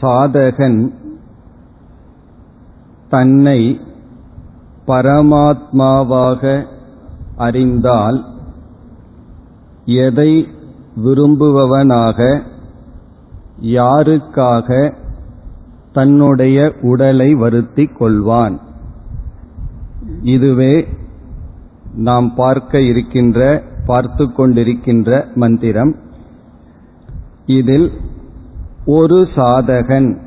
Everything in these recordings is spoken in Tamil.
சாதகன் தன்னை பரமாத்மாவாக அறிந்தால் எதை விரும்புபவனாக யாருக்காக தன்னுடைய உடலை வருத்திக் கொள்வான். இதுவே நாம் பார்க்க இருக்கின்ற பார்த்து கொண்டிருக்கின்ற மந்திரம். இதில் ஒரு சாதகன்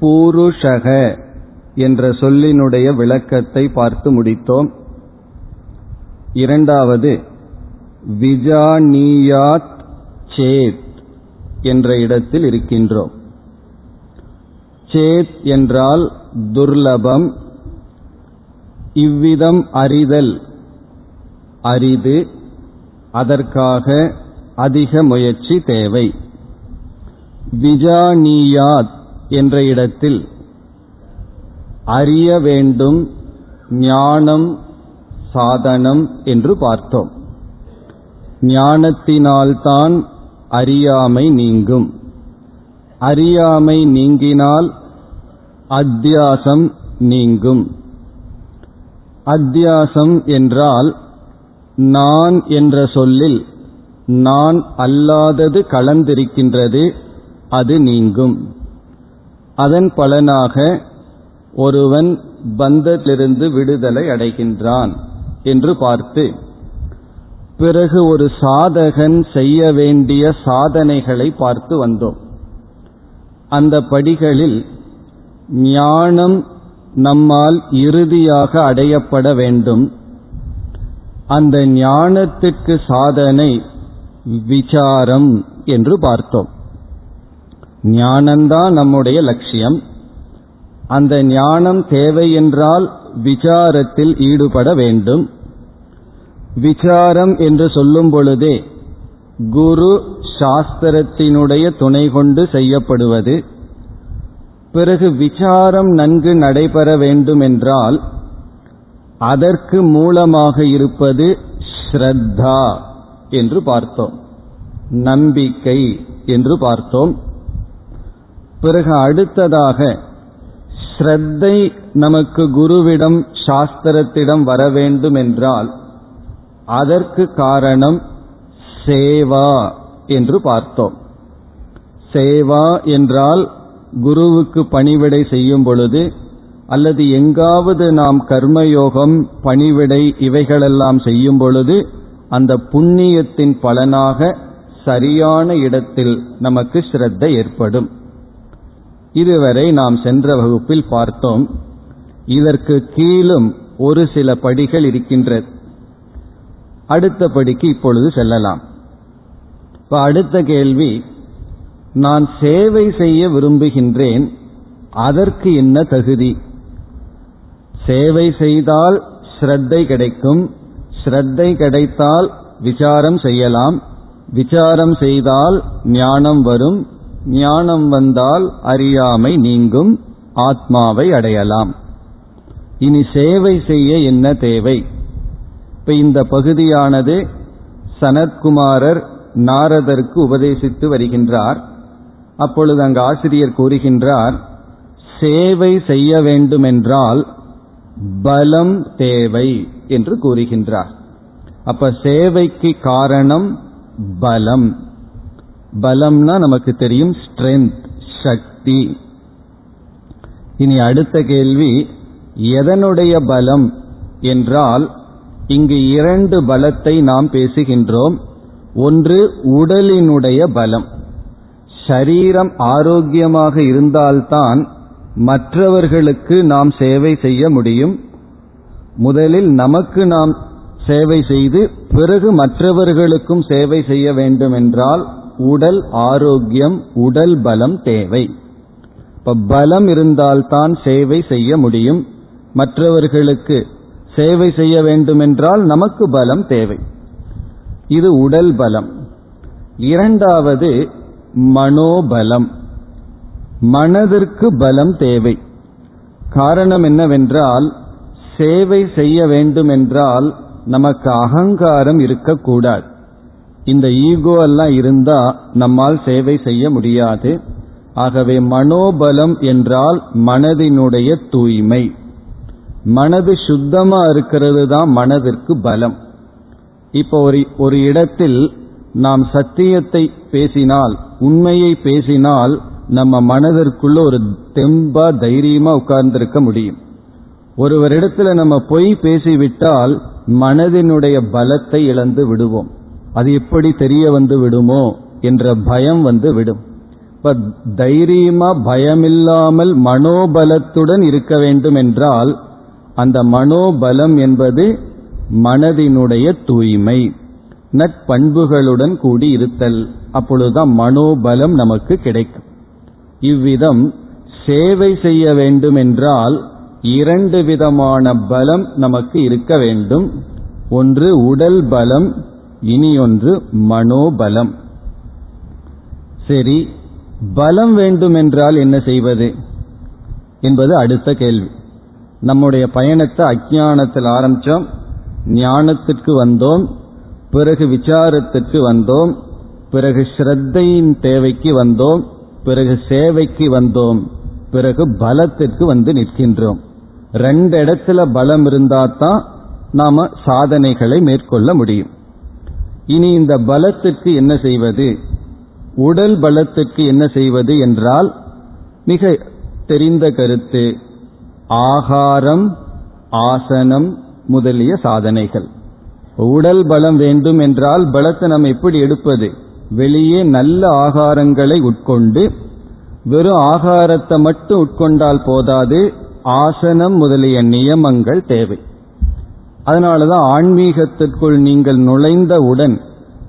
பூருஷக என்ற சொல்லினுடைய விளக்கத்தை பார்த்து முடித்தோம். இரண்டாவது விஜானியாத் சேத் என்ற இடத்தில் இருக்கின்றோம். சேத் என்றால் துர்லபம் இவ்விதம் அறிதல் அரிது அதற்காக அதிக முயற்சி தேவை. விஜானியாத் என்ற இடத்தில் அறிய வேண்டும் ஞானம் சாதனம் என்று பார்த்தோம். ஞானத்தினால்தான் அறியாமை நீங்கும். அறியாமை நீங்கினால் அத்தியாசம் நீங்கும். அத்தியாசம் என்றால் நான் என்ற சொல்லில் நான் அல்லாதது கலந்திருக்கின்றது அது நீங்கும். அதன் பலனாக ஒருவன் பந்தத்திலிருந்து விடுதலை அடைகின்றான் என்று பார்த்து பிறகு ஒரு சாதகன் செய்ய வேண்டிய சாதனைகளை பார்த்து வந்தோம். அந்த படிகளில் ஞானம் நம்மால் இறுதியாக அடையப்பட வேண்டும். அந்த ஞானத்திற்கு சாதனை விசாரம் என்று பார்த்தோம். ஞானம்தான் நம்முடைய லட்சியம். அந்த ஞானம் தேவை என்றால் விசாரத்தில் ஈடுபட வேண்டும். விசாரம் என்று சொல்லும் பொழுதே குரு சாஸ்திரத்தினுடைய துணை கொண்டு செய்யப்படுவது. பிறகு விசாரம் நன்கு நடைபெற வேண்டும் என்றால் அதற்கு மூலமாக இருப்பது ஸ்ரத்தா என்று பார்த்தோம். நம்பிக்கை என்று பார்த்தோம். பிறகு அடுத்ததாக ஸ்ரத்தை நமக்கு குருவிடம் சாஸ்திரத்திடம் வர வேண்டும் என்றால் அதற்கு காரணம் சேவா என்று பார்த்தோம். சேவா என்றால் குருவுக்கு பணிவிடை செய்யும் பொழுது அல்லது எங்காவது நாம் கர்மயோகம் பணிவிடை இவைகளெல்லாம் செய்யும் பொழுது அந்த புண்ணியத்தின் பலனாக சரியான இடத்தில் நமக்கு ஸ்ரத்த ஏற்படும். இதுவரை நாம் சென்ற வகுப்பில் பார்த்தோம். இதற்கு கீழும் ஒரு சில படிகள் இருக்கின்றது. அடுத்த படிக்கு இப்பொழுது செல்லலாம். இப்ப அடுத்த கேள்வி நான் சேவை செய்ய விரும்புகின்றேன் அதற்கு என்ன தகுதி? சேவை செய்தால் ஸ்ரத்தை கிடைக்கும் ஸ்ரத்தை கிடைத்தால் விசாரம் செய்யலாம் விசாரம் செய்தால் ஞானம் வரும் ஞானம் வந்தால் அறியாமை நீங்கும் ஆத்மாவை அடையலாம். இனி சேவை செய்ய என்ன தேவை? இப்ப இந்த பகுதியானது சனத்குமாரர் நாரதருக்கு உபதேசித்து வருகின்றார். அப்பொழுது அங்கு ஆசிரியர் கூறுகின்றார் சேவை செய்ய வேண்டுமென்றால் பலம் தேவை என்று கூறுகின்றார். அப்ப சேவைக்கு காரணம் பலம். பலம்னா நமக்கு தெரியும் ஸ்ட்ரென்த் சக்தி. இனி அடுத்த கேள்வி எதனுடைய பலம் என்றால் இங்கு இரண்டு பலத்தை நாம் பேசுகின்றோம். ஒன்று உடலினுடைய பலம். சரீரம் ஆரோக்கியமாக இருந்தால்தான் மற்றவர்களுக்கு நாம் சேவை செய்ய முடியும். முதலில் நமக்கு நாம் சேவை செய்து பிறகு மற்றவர்களுக்கும் சேவை செய்ய வேண்டும் என்றால் உடல் ஆரோக்கியம் உடல் பலம் தேவை. இப்ப பலம் இருந்தால்தான் சேவை செய்ய முடியும். மற்றவர்களுக்கு சேவை செய்ய வேண்டுமென்றால் நமக்கு பலம் தேவை. இது உடல் பலம். இரண்டாவது மனோபலம். மனதிற்கு பலம் தேவை. காரணம் என்னவென்றால் சேவை செய்ய வேண்டுமென்றால் நமக்கு அகங்காரம் இருக்கக்கூடாது. இந்த ஈகோ எல்லாம் இருந்தா நம்மால் சேவை செய்ய முடியாது. ஆகவே மனோபலம் என்றால் மனதினுடைய தூய்மை. மனது சுத்தமா இருக்கிறது தான் மனதிற்கு பலம். இப்போ ஒரு ஒரு இடத்தில் நாம் சத்தியத்தை பேசினால் உண்மையை பேசினால் நம்ம மனதிற்குள்ள ஒரு தெம்பா தைரியமா உட்கார்ந்திருக்க முடியும். ஒருவரிடத்துல நம்ம பொய் பேசிவிட்டால் மனதினுடைய பலத்தை இழந்து விடுவோம். அது எப்படி தெரிய வந்து விடுமோ என்ற பயம் வந்து விடும். இப்ப தைரியமா பயமில்லாமல் மனோபலத்துடன் இருக்க வேண்டும் என்றால் அந்த மனோபலம் என்பது மனதினுடைய தூய்மை நட்பண்புகளுடன் கூடி இருத்தல். அப்பொழுதுதான் மனோபலம் நமக்கு கிடைக்கும். இவ்விதம் சேவை செய்ய வேண்டும் என்றால் இரண்டு விதமான பலம் நமக்கு இருக்க வேண்டும். ஒன்று உடல் பலம் இனி ஒன்று மனோபலம். சரி பலம் வேண்டுமென்றால் என்ன செய்வது? என்பது அடுத்த கேள்வி. நம்முடைய பயணத்தை அஜானத்தில் ஆரம்பித்தோம் ஞானத்திற்கு வந்தோம் பிறகு விசாரத்திற்கு வந்தோம் பிறகு ஸ்ரத்தையின் தேவைக்கு வந்தோம் பிறகு சேவைக்கு வந்தோம் பிறகு பலத்திற்கு வந்து நிற்கின்றோம். ரெண்டு இடத்துல பலம் இருந்தாதான் நாம சாதனைகளை மேற்கொள்ள முடியும். இனி இந்த பலத்திற்கு என்ன செய்வது? உடல் பலத்திற்கு என்ன செய்வது என்றால் மிக தெரிந்த கருத்து ஆகாரம் ஆசனம் முதலிய சாதனைகள். உடல் பலம் வேண்டும் என்றால் பலத்தை நம்ம எப்படி எடுப்பது? வெளியே நல்ல ஆகாரங்களை உட்கொண்டு வெறும் ஆகாரத்தை மட்டும் உட்கொண்டால் போதாது ஆசனம் முதலிய நியமங்கள் தேவை. அதனாலதான் ஆன்மீகத்திற்குள் நீங்கள் நுழைந்தவுடன்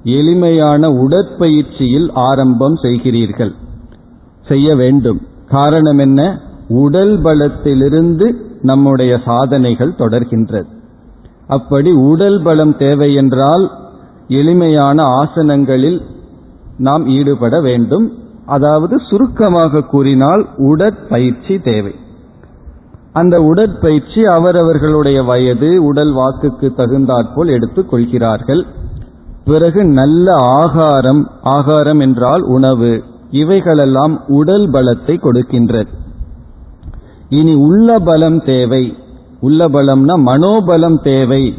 எளிமையான உடற்பயிற்சியில் ஆரம்பம் செய்கிறீர்கள். செய்ய வேண்டும். காரணம் என்ன? உடல் பலத்திலிருந்து நம்முடைய சாதனைகள் தொடர்கின்றது. அப்படி உடல் பலம் தேவை என்றால் எளிமையான ஆசனங்களில் நாம் ஈடுபட வேண்டும். அதாவது சுருக்கமாக கூறினால் உடற்பயிற்சி தேவை. அந்த உடற்பயிற்சி அவரவர்களுடைய வயது உடல் வாக்குக்கு தகுந்தாற்போல் எடுத்துக் கொள்கிறார்கள். பிறகு நல்ல ஆகாரம் ஆகாரம் என்றால் உணவு. இவைகளெல்லாம் உடல் பலத்தை கொடுக்கின்றது. இனி உள்ள பலம் தேவை. உள்ள பலம்னா மனோபலம் தேவை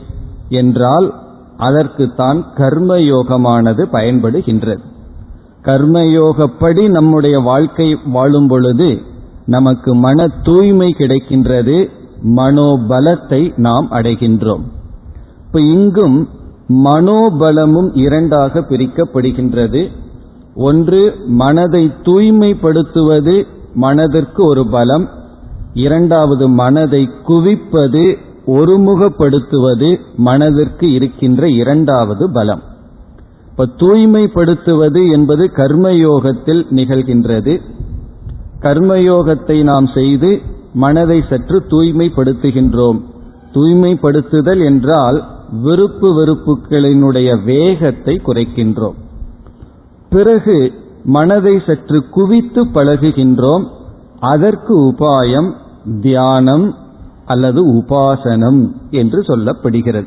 என்றால் அதற்குத்தான் கர்மயோகமானது பயன்படுகின்றது. கர்மயோகப்படி நம்முடைய வாழ்க்கை வாழும் பொழுது நமக்கு மன தூய்மை கிடைக்கின்றது மனோபலத்தை நாம் அடைகின்றோம். இப்ப இங்கும் மனோபலமும் இரண்டாக பிரிக்கப்படுகின்றது. ஒன்று மனதை தூய்மைப்படுத்துவது மனதிற்கு ஒரு பலம். இரண்டாவது மனதை குவிப்பது ஒருமுகப்படுத்துவது மனதிற்கு இருக்கின்ற இரண்டாவது பலம். இப்ப தூய்மைப்படுத்துவது என்பது கர்மயோகத்தில் நிகழ்கின்றது. கர்மயோகத்தை நாம் செய்து மனதை சற்று தூய்மைப்படுத்துகின்றோம். தூய்மைப்படுத்துதல் என்றால் விருப்பு வெறுப்புகளினுடைய வேகத்தை குறைக்கின்றோம். பிறகு மனதை சற்று குவித்து பழகுகின்றோம். அதற்கு உபாயம் தியானம் அல்லது உபாசனம் என்று சொல்லப்படுகிறது.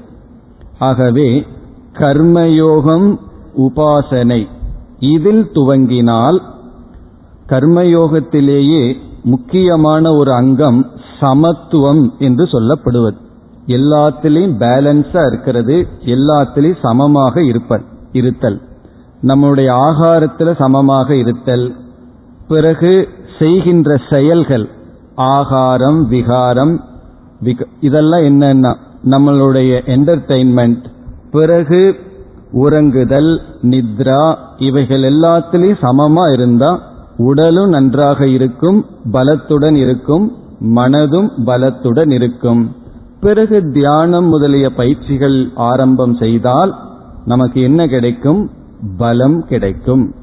ஆகவே கர்மயோகம் உபாசனை. இதில் துவங்கினால் கர்மயோகத்திலேயே முக்கியமான ஒரு அங்கம் சமத்துவம் என்று சொல்லப்படுவது. எல்லாத்திலையும் பேலன்ஸா இருக்கிறது எல்லாத்திலையும் சமமாக இருப்பல் இருத்தல். நம்முடைய ஆகாரத்தில் சமமாக இருத்தல். பிறகு செய்கின்ற செயல்கள் ஆகாரம் விகாரம் இதெல்லாம் என்னன்னா நம்மளுடைய என்டர்டெயின்மெண்ட் பிறகு உறங்குதல் நித்ரா இவைகள் எல்லாத்திலையும் சமமா இருந்தா உடலும் நன்றாக இருக்கும் பலத்துடன் இருக்கும் மனதும் பலத்துடன் இருக்கும். பிறகு தியானம் முதலிய பயிற்சிகள் ஆரம்பம் செய்தால் நமக்கு என்ன கிடைக்கும்? பலம் கிடைக்கும்.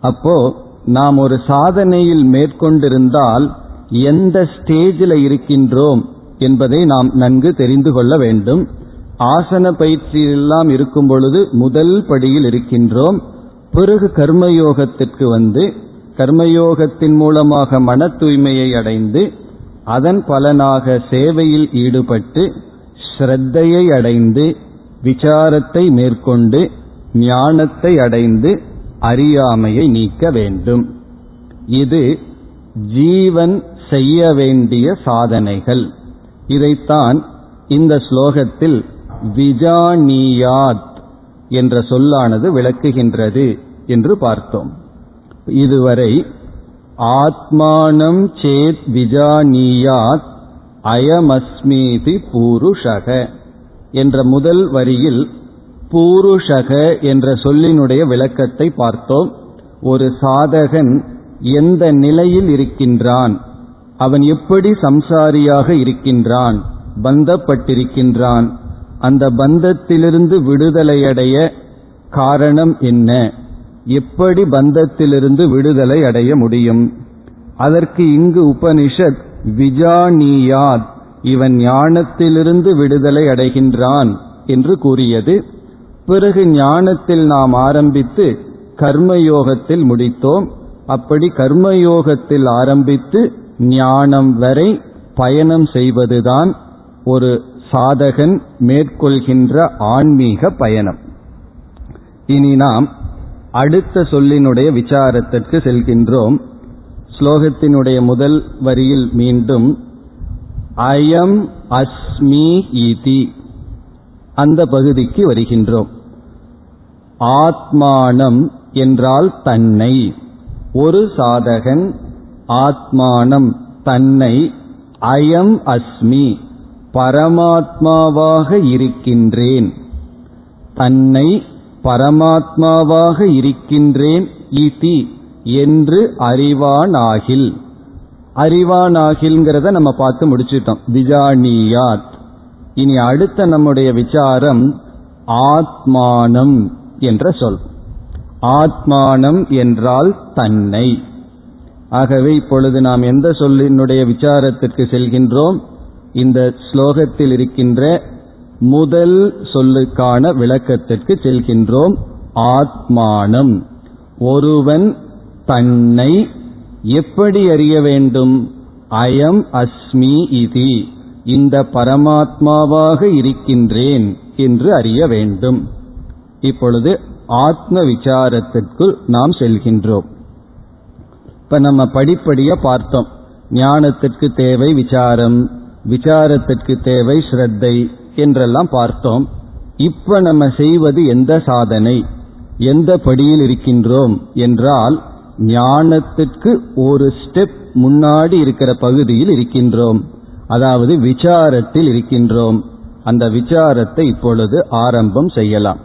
அப்போ நாம் ஒரு சாதனையில் மேற்கொண்டிருந்தால் எந்த ஸ்டேஜில் இருக்கின்றோம் என்பதை நாம் நன்கு தெரிந்து கொள்ள வேண்டும். ஆசன பயிற்சியெல்லாம் இருக்கும் பொழுது முதல் படியில் இருக்கின்றோம். பிறகு கர்மயோகத்திற்கு வந்து கர்மயோகத்தின் மூலமாக மன தூய்மையை அடைந்து அதன் பலனாக சேவையில் ஈடுபட்டு ஸ்ரத்தையை அடைந்து விசாரத்தை மேற்கொண்டு ஞானத்தை அடைந்து அறியாமையை நீக்க வேண்டும். இது ஜீவன் செய்ய வேண்டிய சாதனைகள். இதைத்தான் இந்த ஸ்லோகத்தில் விஜானியாத் என்ற சொல்லானது விளக்குகின்றது. என்று பார்த்தோம். இதுவரை ஆத்மானம் சேத் விஜானியாத் அயமஸ்மீதி பூருஷக என்ற முதல் வரியில் பூருஷக என்ற சொல்லினுடைய விளக்கத்தை பார்த்தோம். ஒரு சாதகன் எந்த நிலையில் இருக்கின்றான்? அவன் எப்படி சம்சாரியாக இருக்கின்றான்? பந்தப்பட்டிருக்கின்றான். அந்த பந்தத்திலிருந்து விடுதலையடைய காரணம் என்ன? எப்படி பந்தத்திலிருந்து விடுதலை அடைய முடியும்? அதற்கு இங்கு உபனிஷத் விஜானியாத் இவன் ஞானத்திலிருந்து விடுதலை அடைகின்றான் என்று கூறியது. பிறகு ஞானத்தில் நாம் ஆரம்பித்து கர்மயோகத்தில் முடித்தோம். அப்படி கர்மயோகத்தில் ஆரம்பித்து ஞானம் வரை பயணம் செய்வதுதான் ஒரு சாதகன் மேற்கொள்கின்ற ஆன்மீக பயணம். இனி நாம் அடுத்த சொல்லினுடைய விசாரத்திற்கு செல்கின்றோம். ஸ்லோகத்தினுடைய முதல் வரியில் மீண்டும் அயம் அஸ்மி இதி அந்த பகுதிக்கு வருகின்றோம். ஆத்மானம் என்றால் தன்னை. ஒரு சாதகன் ஆத்மானம் தன்னை அயம் அஸ்மி பரமாத்மாவாக இருக்கின்றேன் தன்னை பரமாத்மாவாக இருக்கின்றேன் இதி என்று அறிவானாகில். அறிவானாகில்ங்கிறத நம்ம பார்த்து முடிச்சிட்டோம். விஜானியாத். இனி அடுத்த நம்முடைய விசாரம் ஆத்மானம் என்ற சொல். ஆத்மானம் என்றால் தன்னை. ஆகவே இப்பொழுது நாம் எந்த சொல்லினுடைய விசாரத்திற்கு செல்கின்றோம்? இந்த ஸ்லோகத்தில் இருக்கின்ற முதல் சொல்லுக்கான விளக்கத்திற்கு செல்கின்றோம். ஆத்மானம். ஒருவன் தன்னை எப்படி அறிய வேண்டும்? அயம் அஸ்மி இதி. இந்த பரமாத்மாவாக இருக்கின்றேன் என்று அறிய வேண்டும். இப்பொழுது ஆத்ம விசாரத்திற்கு நாம் செல்கின்றோம். இப்ப நம்ம படிப்படிய பார்த்தோம். ஞானத்திற்கு தேவை விசாரம் விசாரத்திற்கு தேவை ஸ்ரத்தை என்றெல்லாம் பார்த்தோம். இப்ப நம்ம செய்வது எந்த சாதனை? எந்த படியில் இருக்கின்றோம் என்றால் ஞானத்திற்கு ஒரு ஸ்டெப் முன்னாடி இருக்கிற பகுதியில் இருக்கின்றோம். அதாவது விசாரத்தில் இருக்கின்றோம். அந்த விசாரத்தை இப்பொழுது ஆரம்பம் செய்யலாம்.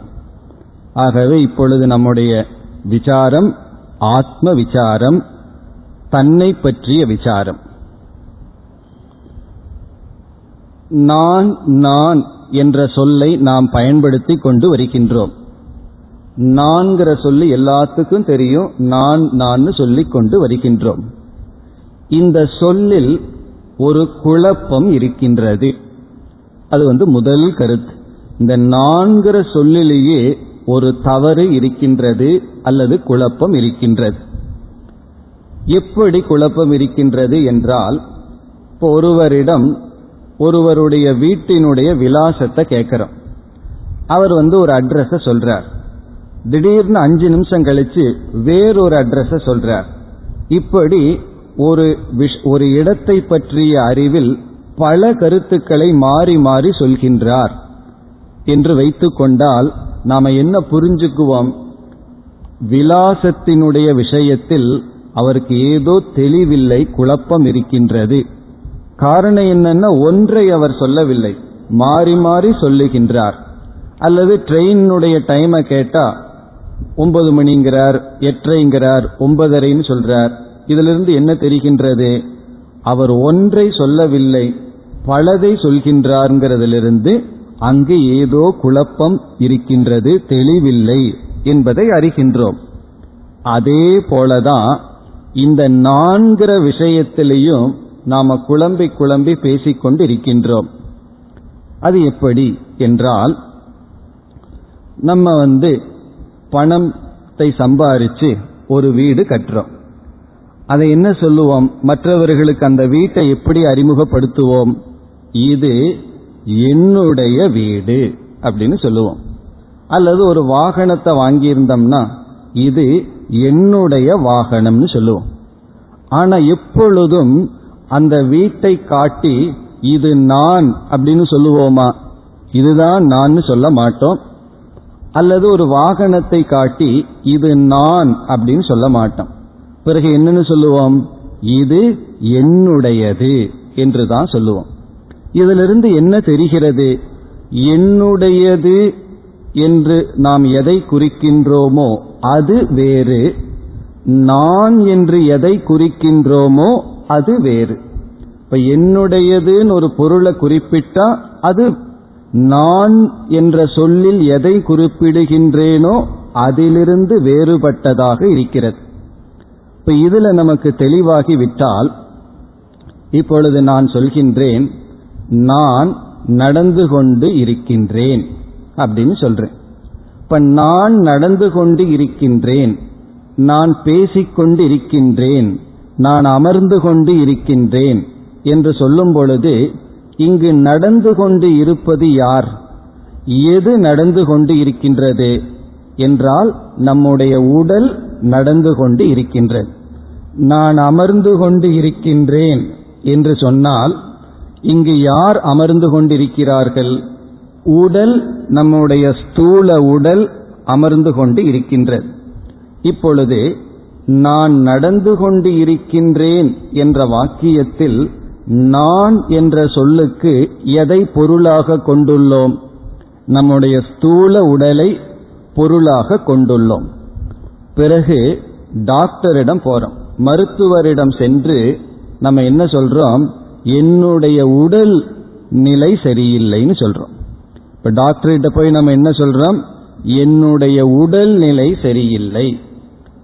ஆகவே இப்பொழுது நம்முடைய விசாரம் ஆத்ம விசாரம் தன்னை பற்றிய விசாரம். நான் நான் என்ற சொல்லை நாம் பயன்படுத்தி கொண்டு வருகின்றோம். நான்கிற சொல்லி எல்லாத்துக்கும் தெரியும் நான் நான் சொல்லிக் கொண்டு வருகின்றோம். இந்த சொல்லில் ஒரு குழப்பம் இருக்கின்றது. அது வந்து முதல் கருத்து. இந்த நான்கிற சொல்லிலேயே ஒரு தவறு இருக்கின்றது அல்லது குழப்பம் இருக்கின்றது. எப்படி குழப்பம் இருக்கின்றது என்றால் இப்போ ஒருவரிடம் ஒருவருடைய வீட்டினுடைய விலாசத்தை கேட்கிறோம் அவர் வந்து ஒரு அட்ரஸ சொல்றார். திடீர்னு அஞ்சு நிமிஷம் கழிச்சு வேறொரு அட்ரஸ சொல்றார். இப்படி ஒரு ஒரு இடத்தை பற்றிய அறிவில் பல கருத்துக்களை மாறி மாறி சொல்கின்றார் என்று வைத்துக்கொண்டால் நாம என்ன புரிஞ்சுக்குவோம்? விலாசத்தினுடைய விஷயத்தில் அவருக்கு ஏதோ தெளிவில்லை குழப்பம் இருக்கின்றது. காரணம் என்னன்னா ஒன்றை அவர் சொல்லவில்லை. மாறி மாறி சொல்லுகின்றார். அல்லது ட்ரெயினுடைய டைமை கேட்டா ஒன்பது மணிங்கிறார் எட்டரைங்கிறார் ஒன்பதரைன்னு சொல்றார். இதிலிருந்து என்ன தெரிகின்றது? அவர் ஒன்றை சொல்லவில்லை பலதை சொல்கின்றார்ங்கிறதிலிருந்து அங்கு ஏதோ குழப்பம் இருக்கின்றது தெளிவில்லை என்பதை அறிகின்றோம். அதே போலதான் இந்த நான்கிற விஷயத்திலையும் நாம குழம்பி குழம்பி பேசிக்கொண்டு இருக்கின்றோம் அது எப்படி என்றால் நம்ம வந்து பணத்தை சம்பாரிச்சு ஒரு வீடு கட்டுறோம். அதை என்ன சொல்லுவோம்? மற்றவர்களுக்கு அந்த வீட்டை எப்படி அறிமுகப்படுத்துவோம்? இது என்னுடைய வீடு அப்படின்னு சொல்லுவோம். அல்லது ஒரு வாகனத்தை வாங்கியிருந்தோம்னா இது என்னுடைய வாகனம்னு சொல்லுவோம். ஆனா எப்பொழுதும் அந்த வீட்டை காட்டி இது நான் அப்படின்னு சொல்லுவோமா? இதுதான் நான் சொல்ல மாட்டோம். அல்லது ஒரு வாகனத்தை காட்டி இது நான் அப்படின்னு சொல்ல மாட்டோம். பிறகு என்னன்னு சொல்லுவோம்? இது என்னுடையது என்று தான் சொல்லுவோம். இதிலிருந்து என்ன தெரிகிறது? என்னுடையது என்று நாம் எதை குறிக்கின்றோமோ அது வேறு. நான் என்று எதை குறிக்கின்றோமோ அது வேறு. இப்ப என்னுடையதுன்னு ஒரு பொருளை குறிப்பிட்டா அது நான் என்ற சொல்லில் எதை குறிப்பிடுகின்றேனோ அதிலிருந்து வேறுபட்டதாக இருக்கிறது. இப்ப இதுல நமக்கு தெளிவாகி விட்டால் இப்பொழுது நான் சொல்கின்றேன் நான் நடந்து கொண்டு இருக்கின்றேன் அப்படின்னு சொல்றேன். இப்ப நான் நடந்து கொண்டு இருக்கின்றேன் நான் பேசிக்கொண்டு இருக்கின்றேன் நான் அமர்ந்து கொண்டு இருக்கின்றேன் என்று சொல்லும் பொழுது இங்கு நடந்து கொண்டு இருப்பது யார்? எது நடந்து கொண்டு இருக்கின்றது? என்றால் நம்முடைய உடல் நடந்து கொண்டு இருக்கின்றது. நான் அமர்ந்து கொண்டு இருக்கின்றேன் என்று சொன்னால் இங்கு யார் அமர்ந்து கொண்டிருக்கிறார்கள்? உடல் நம்முடைய ஸ்தூல உடல் அமர்ந்து கொண்டு இருக்கின்றது. இப்பொழுது நான் நடந்து கொண்டு இருக்கின்றேன் என்ற வாக்கியத்தில் நான் என்ற சொல்லுக்கு எதை பொருளாக கொண்டுள்ளோம்? நம்முடைய ஸ்தூல உடலை பொருளாக கொண்டுள்ளோம். பிறகு டாக்டரிடம் போறோம். மருத்துவரிடம் சென்று நம்ம என்ன சொல்றோம்? என்னுடைய உடல் நிலை சரியில்லைன்னு சொல்றோம். இப்ப டாக்டர்கிட்ட போய் நம்ம என்ன சொல்றோம்? என்னுடைய உடல் நிலை சரியில்லை.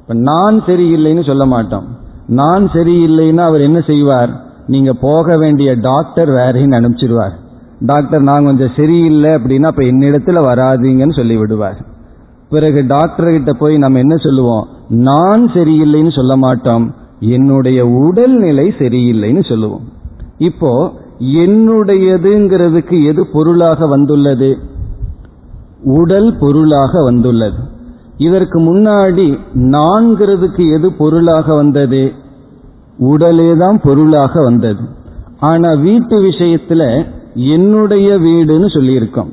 இப்ப நான் சரியில்லைன்னு சொல்ல மாட்டோம். நான் சரியில்லைன்னா அவர் என்ன செய்வார்? நீங்க போக வேண்டிய டாக்டர் வேறையும் அனுப்பிச்சிடுவார் டாக்டர் நான் கொஞ்சம் சரியில்லை அப்படின்னா அப்ப என்னிடத்துல வராதீங்கன்னு சொல்லி விடுவார் பிறகு டாக்டர் கிட்ட போய் நம்ம என்ன சொல்லுவோம்? நான் சரியில்லைன்னு சொல்ல மாட்டோம். என்னுடைய உடல்நிலை சரியில்லைன்னு சொல்லுவோம். இப்போ என்னுடையதுங்கிறதுக்கு எது பொருளாக வந்துள்ளது? உடல் பொருளாக வந்துள்ளது. இதற்கு முன்னாடி நான்கிறதுக்கு எது பொருளாக வந்தது? உடலே தான் பொருளாக வந்தது. ஆனா வீட்டு விஷயத்துல என்னுடைய வீடுன்னு சொல்லியிருக்கோம்.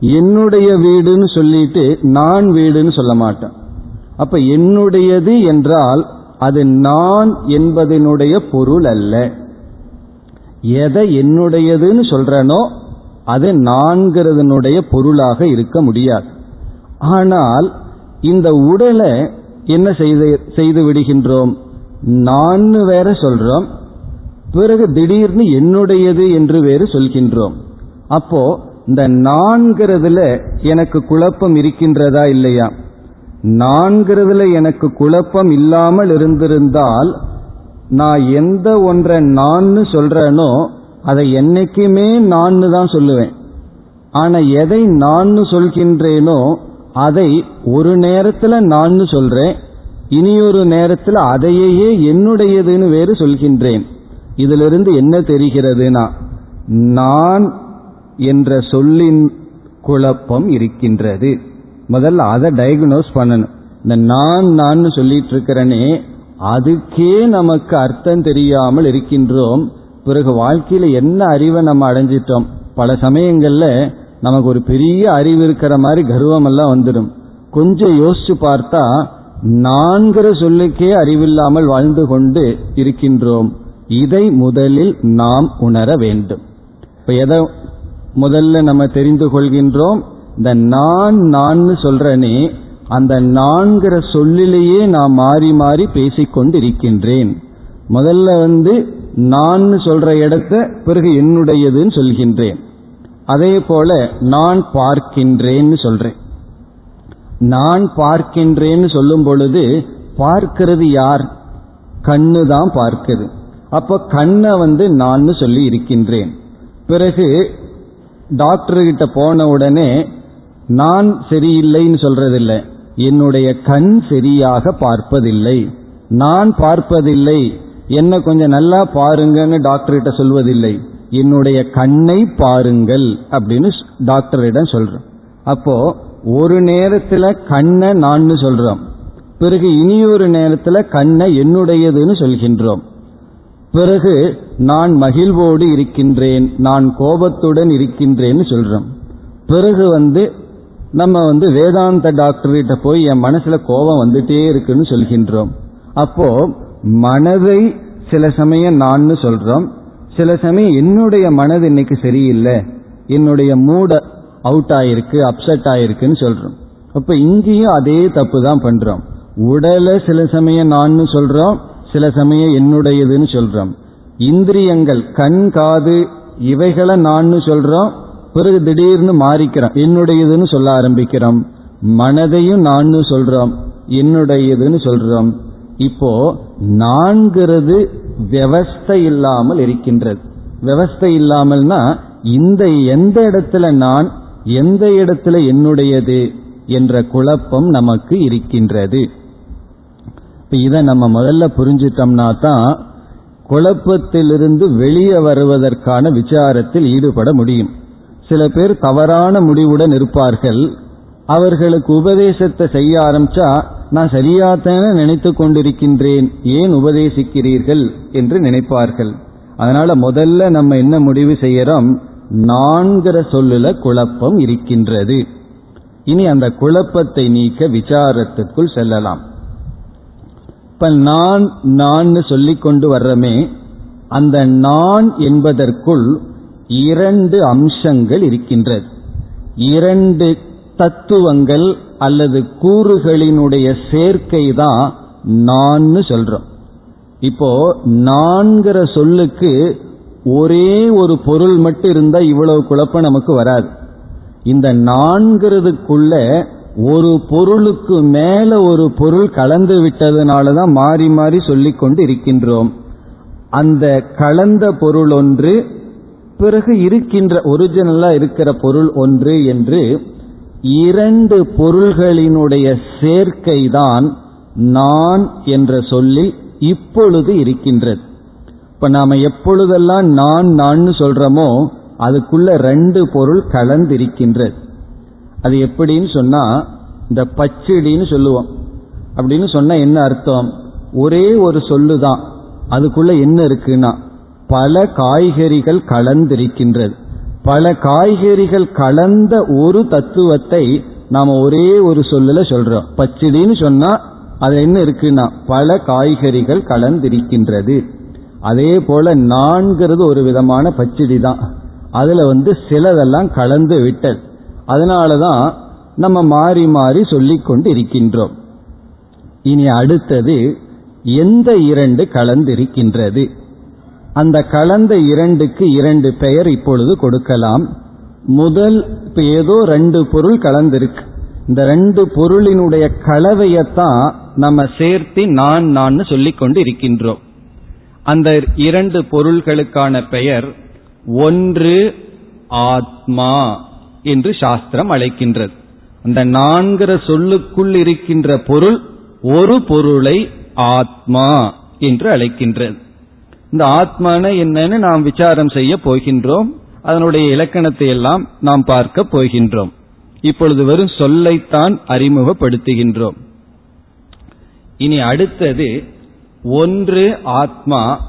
என்னுடைய வீடுன்னு சொல்லிட்டு நான் வீடுன்னு சொல்ல மாட்டேன். அப்ப என்னுடையது என்றால் அது நான் என்பதனுடைய பொருள் அல்ல. எதை என்னுடையதுன்னு சொல்றனோ அது நான்கிறதனுடைய பொருளாக இருக்க முடியாது. ஆனால் இந்த உடலை என்ன செய்து செய்து விடுகின்றோம்? நான் வேற சொல்றோம். பிறகு திடீர்னு என்னுடையது என்று வேறு சொல்கின்றோம். அப்போ இந்த நான்கிறதுல எனக்கு குழப்பம் இருக்கின்றதா இல்லையா? நான்கிறதுல எனக்கு குழப்பம் இல்லாமல் இருந்திருந்தால் நான் எந்த ஒன்றை நான் சொல்றேனோ அதை என்னைக்குமே நான் தான் சொல்லுவேன். ஆனா எதை நான் சொல்கின்றேனோ அதை ஒரு நேரத்துல நான் சொல்றேன் இனியொரு நேரத்தில் அதையே என்னுடையதுன்னு வேறு சொல்கின்றேன். இதிலிருந்து என்ன தெரிகிறதுனா நான் என்ற சொல்லின் குழப்பம் இருக்கின்றது. முதல்ல அதை டயக்னோஸ் பண்ணணும். இந்த நான் நான் சொல்லிட்டு இருக்கிறனே அதுக்கே நமக்கு அர்த்தம் தெரியாமல் இருக்கின்றோம். பிறகு வாழ்க்கையில என்ன அறிவை நம்ம அடைஞ்சிட்டோம்? பல சமயங்கள்ல நமக்கு ஒரு பெரிய அறிவு இருக்கிற மாதிரி கர்வம் எல்லாம் வந்துடும். கொஞ்சம் யோசிச்சு பார்த்தா நான்கிற சொல்லுக்கே அறிவில்லாமல் வாழ்ந்து கொண்டு இருக்கின்றோம். இதை முதலில் நாம் உணர வேண்டும். இப்ப எதை முதல்ல நம்ம தெரிந்து கொள்கின்றோம்? இந்த நான் நான் சொல்றனே அந்த நான்கிற சொல்லிலேயே நான் மாறி மாறி பேசிக்கொண்டு இருக்கின்றேன் முதல்ல வந்து நான் சொல்ற இடத்த பிறகு என்னுடையதுன்னு சொல்கின்றேன். அதே போல நான் பார்க்கின்றேன்னு சொல்றேன். நான் பார்க்கின்றேன்னு சொல்லும் பொழுது பார்க்கிறது யார்? கண்ணு தான் பார்க்குது. அப்போ கண்ணை வந்து நான் சொல்லி இருக்கின்றேன். பிறகு டாக்டர் கிட்ட போன உடனே நான் சரியில்லைன்னு சொல்றதில்லை. என்னுடைய கண் சரியாக பார்ப்பதில்லை. நான் பார்ப்பதில்லை. என்ன கொஞ்சம் நல்லா பாருங்கன்னு டாக்டர்கிட்ட சொல்வதில்லை. என்னுடைய கண்ணை பாருங்கள் அப்படின்னு டாக்டரிடம் சொல்றோம். அப்போ ஒரு நேரத்துல கண்ணை நான் சொல்றோம். பிறகு இனியொரு நேரத்துல கண்ணை என்னுடையதுன்னு சொல்கின்றோம். பிறகு நான் மகிழ்வோடு இருக்கின்றேன் நான் கோபத்துடன் இருக்கின்றேன்னு சொல்றோம். பிறகு வந்து நம்ம வந்து வேதாந்த டாக்டர் கிட்ட போய் என் மனசுல கோபம் வந்துட்டே இருக்குன்னு சொல்கின்றோம். அப்போ மனதை சில சமயம் நான் சொல்றோம். சில சமயம் என்னுடைய மனது இன்னைக்கு சரியில்லை. என்னுடைய மூட அவுட் ஆயிருக்கு அப்செட் ஆயிருக்குன்னு சொல்றோம். அப்ப இங்கேயும் அதே தப்பு தான் பண்றோம். உடலை சில சமயம் நான் சொல்றோம் சில சமயம் என்னுடையதுன்னு சொல்றோம். இந்திரியங்கள் கண் காது இவைகளை நான் சொல்றோம் பிறகு திடீர்னு மாறிக்கிறோம். என்னுடையதுன்னு சொல்ல ஆரம்பிக்கிறோம். மனதையும் நான் சொல்றோம் என்னுடையதுன்னு சொல்றோம். இப்போ நான்கிறது விவஸ்தை இல்லாமல் இருக்கின்றது. விவஸ்தை இல்லாமல்னா இந்த எந்த இடத்துல நான் எந்த இடத்துல என்னுடையது என்ற குழப்பம் நமக்கு இருக்கின்றது. இதை நம்ம முதல்ல புரிஞ்சிட்டோம்னா தான் குழப்பத்திலிருந்து வெளியே வருவதற்கான விசாரத்தில் ஈடுபட முடியும். சில பேர் தவறான முடிவுடன் இருப்பார்கள் அவர்களுக்கு உபதேசத்தை செய்ய ஆரம்பிச்சா நான் சரியாத்தான நினைத்து கொண்டிருக்கின்றேன் ஏன் உபதேசிக்கிறீர்கள் என்று நினைப்பார்கள். அதனால முதல்ல நம்ம என்ன முடிவு செய்யறோம்? நான்கிற சொல்லுல குழப்பம் இருக்கின்றது. இனி அந்த குழப்பத்தை நீக்க விசாரத்துக்குள் செல்லலாம். இப்ப நான் நான் சொல்லிக் கொண்டு வர்றமே அந்த நான் என்பதற்குள் இரண்டு அம்சங்கள் இருக்கின்றது. இரண்டு தத்துவங்கள் அல்லது கூறுகளினுடைய சேர்க்கை தான் நான் சொல்றோம். இப்போ நான்கிற சொல்லுக்கு ஒரே ஒரு பொருள் மட்டும் இருந்தா இவ்வளவு குழப்பம் நமக்கு வராது. இந்த நான்கிறதுக்குள்ள ஒரு பொருளுக்கு மேல ஒரு பொருள் கலந்து விட்டதுனால தான் மாறி மாறி சொல்லிக் கொண்டு இருக்கின்றோம். அந்த கலந்த பொருள் ஒன்று பிறகு இருக்கின்ற ஒரிஜினலா இருக்கிற பொருள் ஒன்று என்று இரண்டு பொருள்களினுடைய சேர்க்கைதான் நான் என்ற சொல்லில் இப்பொழுது இருக்கின்றது. இப்ப நாம எப்பொழுதெல்லாம் நான் நான் சொல்றோமோ அதுக்குள்ள ரெண்டு பொருள் கலந்திருக்கின்றது. அது எப்படின்னு சொன்னா இந்த பச்சடின்னு சொல்லுவோம். அப்படின்னு சொன்னா என்ன அர்த்தம்? ஒரே ஒரு சொல்லுதான். அதுக்குள்ள என்ன இருக்குன்னா பல காய்கறிகள் கலந்திருக்கின்றது. பல காய்கறிகள் கலந்த ஒரு தத்துவத்தை நாம ஒரே ஒரு சொல்லுல சொல்றோம். பச்சடின்னு சொன்னா அது என்ன இருக்குன்னா பல காய்கறிகள் கலந்திருக்கின்றது. அதே போல நான்கிறது ஒரு விதமான பச்சடி தான். அதுல வந்து சிலதெல்லாம் கலந்து விட்டல் அதனாலதான் நம்ம மாறி மாறி சொல்லிக் கொண்டு இருக்கின்றோம் இனி அடுத்தது எந்த இரண்டு கலந்திருக்கின்றது? அந்த கலந்த இரண்டுக்கு இரண்டு பெயர் இப்பொழுது கொடுக்கலாம். முதல் ஏதோ ரெண்டு பொருள் கலந்திருக்கு. இந்த ரெண்டு பொருளினுடைய கலவையத்தான் நம்ம சேர்த்து நான் நான் சொல்லிக் கொண்டு இருக்கின்றோம். அந்த இரண்டு பொருள்களுக்கான பெயர் ஒன்று ஆத்மா என்று சாஸ்திரம் அழைக்கின்றது. அந்த நான்கிற சொல்லுக்குள் இருக்கின்ற பொருள் ஒரு பொருளை ஆத்மா என்று அழைக்கின்றது. இந்த ஆத்மான என்னன்னு நாம் விசாரம் செய்ய போகின்றோம். அதனுடைய இலக்கணத்தை எல்லாம் நாம் பார்க்க போகின்றோம். இப்பொழுது வெறும் சொல்லைத்தான் அறிமுகப்படுத்துகின்றோம். இனி அடுத்தது ஒன்று ஆத்மா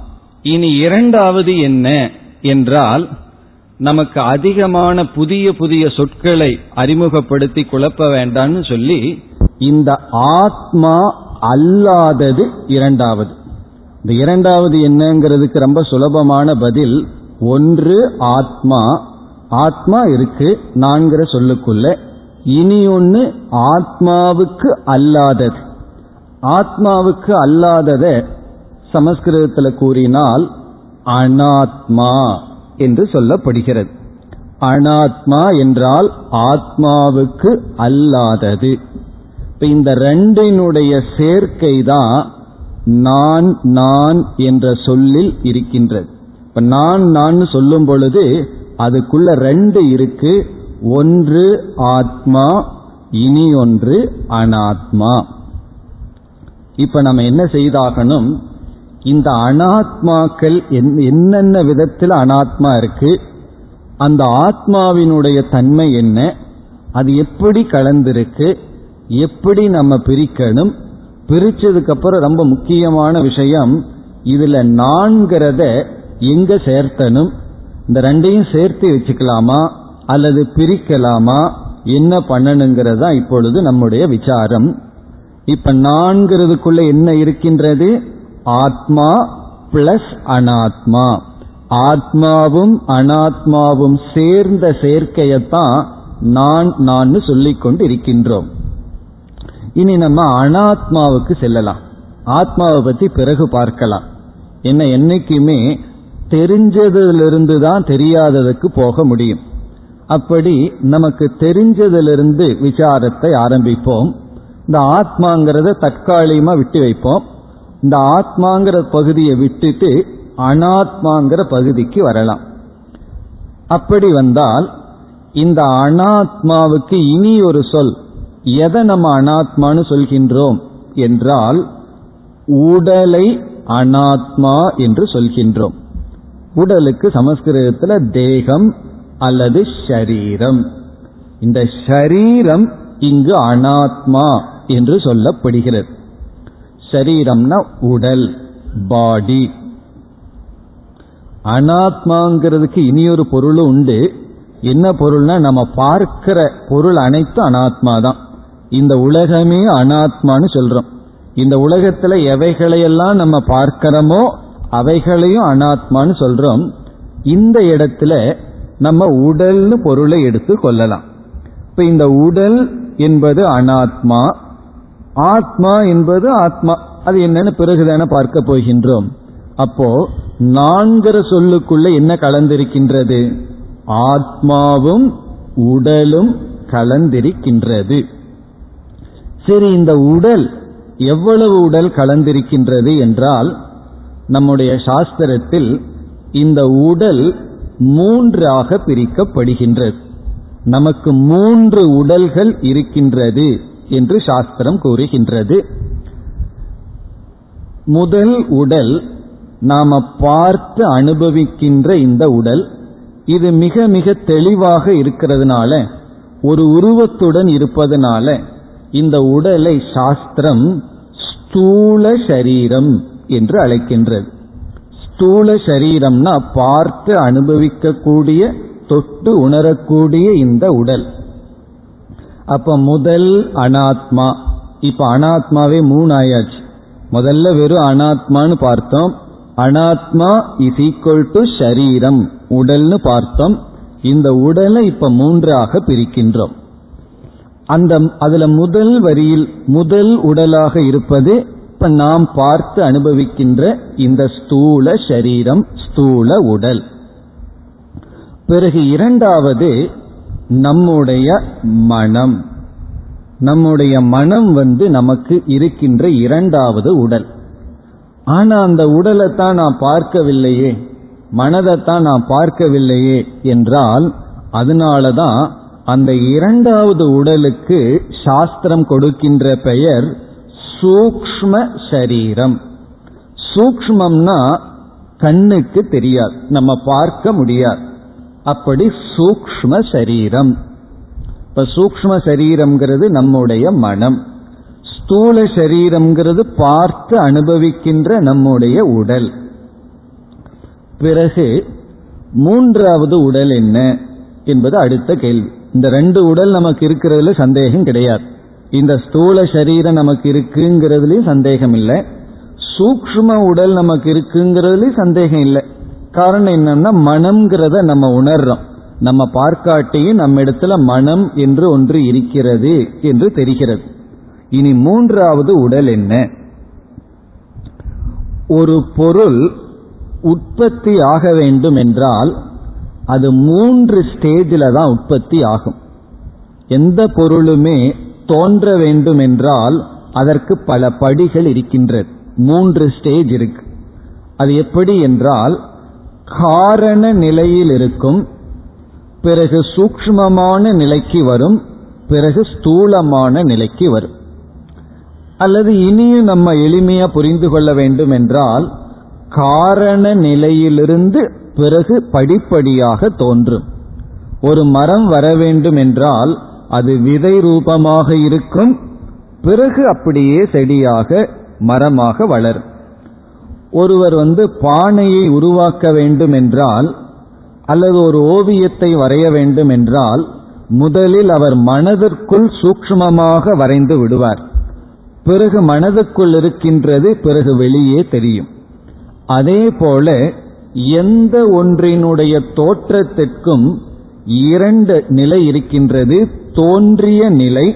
இனி இரண்டாவது என்ன என்றால் நமக்கு அதிகமான புதிய புதிய சொற்களை அறிமுகப்படுத்தி குழப்ப வேண்டாம்னு சொல்லி இந்த ஆத்மா அல்லாதது இரண்டாவது. இந்த இரண்டாவது என்னங்கிறதுக்கு ரொம்ப சுலபமான பதில் ஒன்று ஆத்மா. ஆத்மா இருக்கு நான்கிற சொல்லுக்குள்ள. இனி ஒன்று ஆத்மாவுக்கு அல்லாதது. ஆத்மாவுக்கு அல்லாதத சமஸ்கிருதத்தில் கூறினால் அனாத்மா என்று சொல்லப்படுகிறது. அனாத்மா என்றால் ஆத்மாவுக்கு அல்லாதது. இப்ப இந்த ரெண்டினுடைய சேர்க்கை தான் நான் நான் என்ற சொல்லில் இருக்கின்றது. இப்ப நான் நான் சொல்லும் பொழுது அதுக்குள்ள ரெண்டு இருக்கு. ஒன்று ஆத்மா இனி ஒன்று அனாத்மா. இப்ப நம்ம என்ன செய்தாகணும்? இந்த அனாத்மாக்கள் என்னென்ன விதத்தில் அனாத்மா இருக்கு? அந்த ஆத்மாவினுடைய தன்மை என்ன? அது எப்படி கலந்திருக்கு? எப்படி நம்ம பிரிக்கணும்? பிரிச்சதுக்கு அப்புறம் ரொம்ப முக்கியமான விஷயம் இதுல நான்கிறத எங்க சேர்த்தனும் இந்த ரெண்டையும் சேர்த்து வச்சுக்கலாமா? அல்லது பிரிக்கலாமா? என்ன பண்ணணுங்கிறதா இப்பொழுது நம்முடைய விசாரம். இப்ப நான்கிறதுக்குள்ள என்ன இருக்கின்றது? ஆத்மா பிளஸ் அனாத்மா. ஆத்மாவும் அனாத்மாவும் சேர்ந்த சேர்க்கையத்தான் நான் நான் சொல்லிக் கொண்டு இருக்கின்றோம் இனி நம்ம அனாத்மாவுக்கு செல்லலாம். ஆத்மாவை பத்தி பிறகு பார்க்கலாம். என்ன என்னைக்குமே தெரிஞ்சதிலிருந்து தான் தெரியாததுக்கு போக முடியும். அப்படி நமக்கு தெரிஞ்சதிலிருந்து விசாரத்தை ஆரம்பிப்போம். இந்த ஆத்மாங்கிறத தற்காலிகமா விட்டு வைப்போம். இந்த ஆத்மாங்கிற பகுதியை விட்டுட்டு அனாத்மாங்கிற பகுதிக்கு வரலாம். அப்படி வந்தால் இந்த அனாத்மாவுக்கு இனி ஒரு சொல் எதை நம்ம அனாத்மான்னு சொல்கின்றோம் என்றால் உடலை அனாத்மா என்று சொல்கின்றோம். உடலுக்கு சமஸ்கிருதத்தில் தேகம் அல்லது ஷரீரம். இந்த ஷரீரம் இங்கு அனாத்மா என்று சொல்லப்படுகிறது. ஷரீரம்னா உடல் பாடி. அனாத்மாங்கிறதுக்கு இனியொரு பொருளும் உண்டு. என்ன பொருள்னா நம்ம பார்க்கிற பொருள் அனைத்தும் அனாத்மா தான் இந்த உலகமே அனாத்மான்னு சொல்றோம். இந்த உலகத்துல எவைகளையெல்லாம் நம்ம பார்க்கிறோமோ அவைகளையும் அனாத்மான்னு சொல்றோம். இந்த இடத்துல நம்ம உடல்னு பொருளை எடுத்து கொள்ளலாம். இப்ப இந்த உடல் என்பது அனாத்மா ஆத்மா என்பது ஆத்மா. அது என்னன்னு பிறகுதான பார்க்க போகின்றோம். அப்போ நான்கிற சொல்லுக்குள்ள என்ன கலந்திருக்கின்றது? ஆத்மாவும் உடலும் கலந்திருக்கின்றது. சரி இந்த உடல் எவ்வளவு உடல் கலந்திருக்கின்றது என்றால் நம்முடைய சாஸ்திரத்தில் இந்த உடல் மூன்றாக பிரிக்கப்படுகின்றது. நமக்கு மூன்று உடல்கள் இருக்கின்றது என்று சாஸ்திரம் கூறுகின்றது. முதல் உடல் நாம பார்த்து அனுபவிக்கின்ற இந்த உடல் இது மிக மிக தெளிவாக இருக்கிறதுனால ஒரு உருவத்துடன் இருப்பதனால இந்த உடலை சாஸ்திரம் ஸ்தூல சரீரம் என்று அழைக்கின்றது. ஸ்தூல சரீரம்னா பார்த்து அனுபவிக்கக்கூடிய தொட்டு உணரக்கூடிய இந்த உடல். அப்ப முதல் அனாத்மா. இப்ப அனாத்மாவே மூணு ஆயாச்சு முதல்ல வெறும் அனாத்மான்னு பார்த்தோம். அனாத்மா இஸ் ஈக்குவல் டு ஷரீரம் உடல்னு பார்த்தோம். இந்த உடலை இப்ப மூன்றாக பிரிக்கின்றோம். அந்த அதுல முதல் வரியில் முதல் உடலாக இருப்பது இப்ப நாம் பார்த்து அனுபவிக்கின்ற இந்த ஸ்தூல சரீரம் ஸ்தூல உடல். பிறகு இரண்டாவது நம்முடைய மனம். நம்முடைய மனம் வந்து நமக்கு இருக்கின்ற இரண்டாவது உடல். ஆனா அந்த உடலை தான் நான் பார்க்கவில்லையே மனதைத்தான் நான் பார்க்கவில்லையே என்றால் அதனாலதான் அந்த இரண்டாவது உடலுக்கு சாஸ்திரம் கொடுக்கின்ற பெயர் சூக்ம சரீரம். சூக்மம்னா கண்ணுக்கு தெரியாது நம்ம பார்க்க முடியாது. அப்படி சூக்ம சரீரம். இப்ப சூக்ம சரீரம்ங்கிறது நம்முடைய மனம். ஸ்தூல சரீரம்ங்கிறது பார்த்து அனுபவிக்கின்ற நம்முடைய உடல். பிறகு மூன்றாவது உடல் என்ன என்பது அடுத்த கேள்வி. இந்த ரெண்டு உடல் நமக்கு இருக்கிறதுல சந்தேகம் கிடையாது. இந்த ஸ்தூல சரீரம் நமக்கு இருக்குங்கிறதுலயும் சந்தேகம் இல்லை. சூக்ம உடல் நமக்கு இருக்குங்கிறதுலயும் சந்தேகம் இல்லை. காரணம் என்னன்னா மனம்ங்கிறத நம்ம உணர்றோம். நம்ம பார்க்காட்டியும் நம்ம இடத்துல மனம் என்று ஒன்று இருக்கிறது என்று தெரிகிறது. இனி மூன்றாவது உடல் என்ன? ஒரு பொருள் உற்பத்தி ஆக வேண்டும் என்றால் அது மூன்று ஸ்டேஜில் தான் உற்பத்தி ஆகும். எந்த பொருளுமே தோன்ற வேண்டும் என்றால் அதற்கு பல படிகள் இருக்கின்றது. மூன்று ஸ்டேஜ் இருக்கு. அது எப்படி என்றால் காரண நிலையில் இருக்கும் பிறகு சூக்ஷ்மமான நிலைக்கு வரும் பிறகு ஸ்தூலமான நிலைக்கு வரும். அல்லது இனியும் நம்ம எளிமையா புரிந்து கொள்ள வேண்டும் என்றால் காரண நிலையிலிருந்து பிறகு படிப்படியாக தோன்றும். ஒரு மரம் வர வேண்டும் என்றால் அது விதை ரூபமாக இருக்கும் பிறகு அப்படியே செடியாக மரமாக வளரும். ஒருவர் வந்து பானையை உருவாக்க வேண்டும் என்றால் அல்லது ஒரு ஓவியத்தை வரைய வேண்டும் என்றால் முதலில் அவர் மனதிற்குள் சூக்ஷ்மமாக வரைந்து விடுவார். பிறகு மனதுக்குள் இருக்கின்றது பிறகு வெளியே தெரியும். அதே போல எந்த ஒன்றினுடைய தோற்றத்திற்கும் இரண்டு நிலை இருக்கின்றது. தோன்றிய நிலை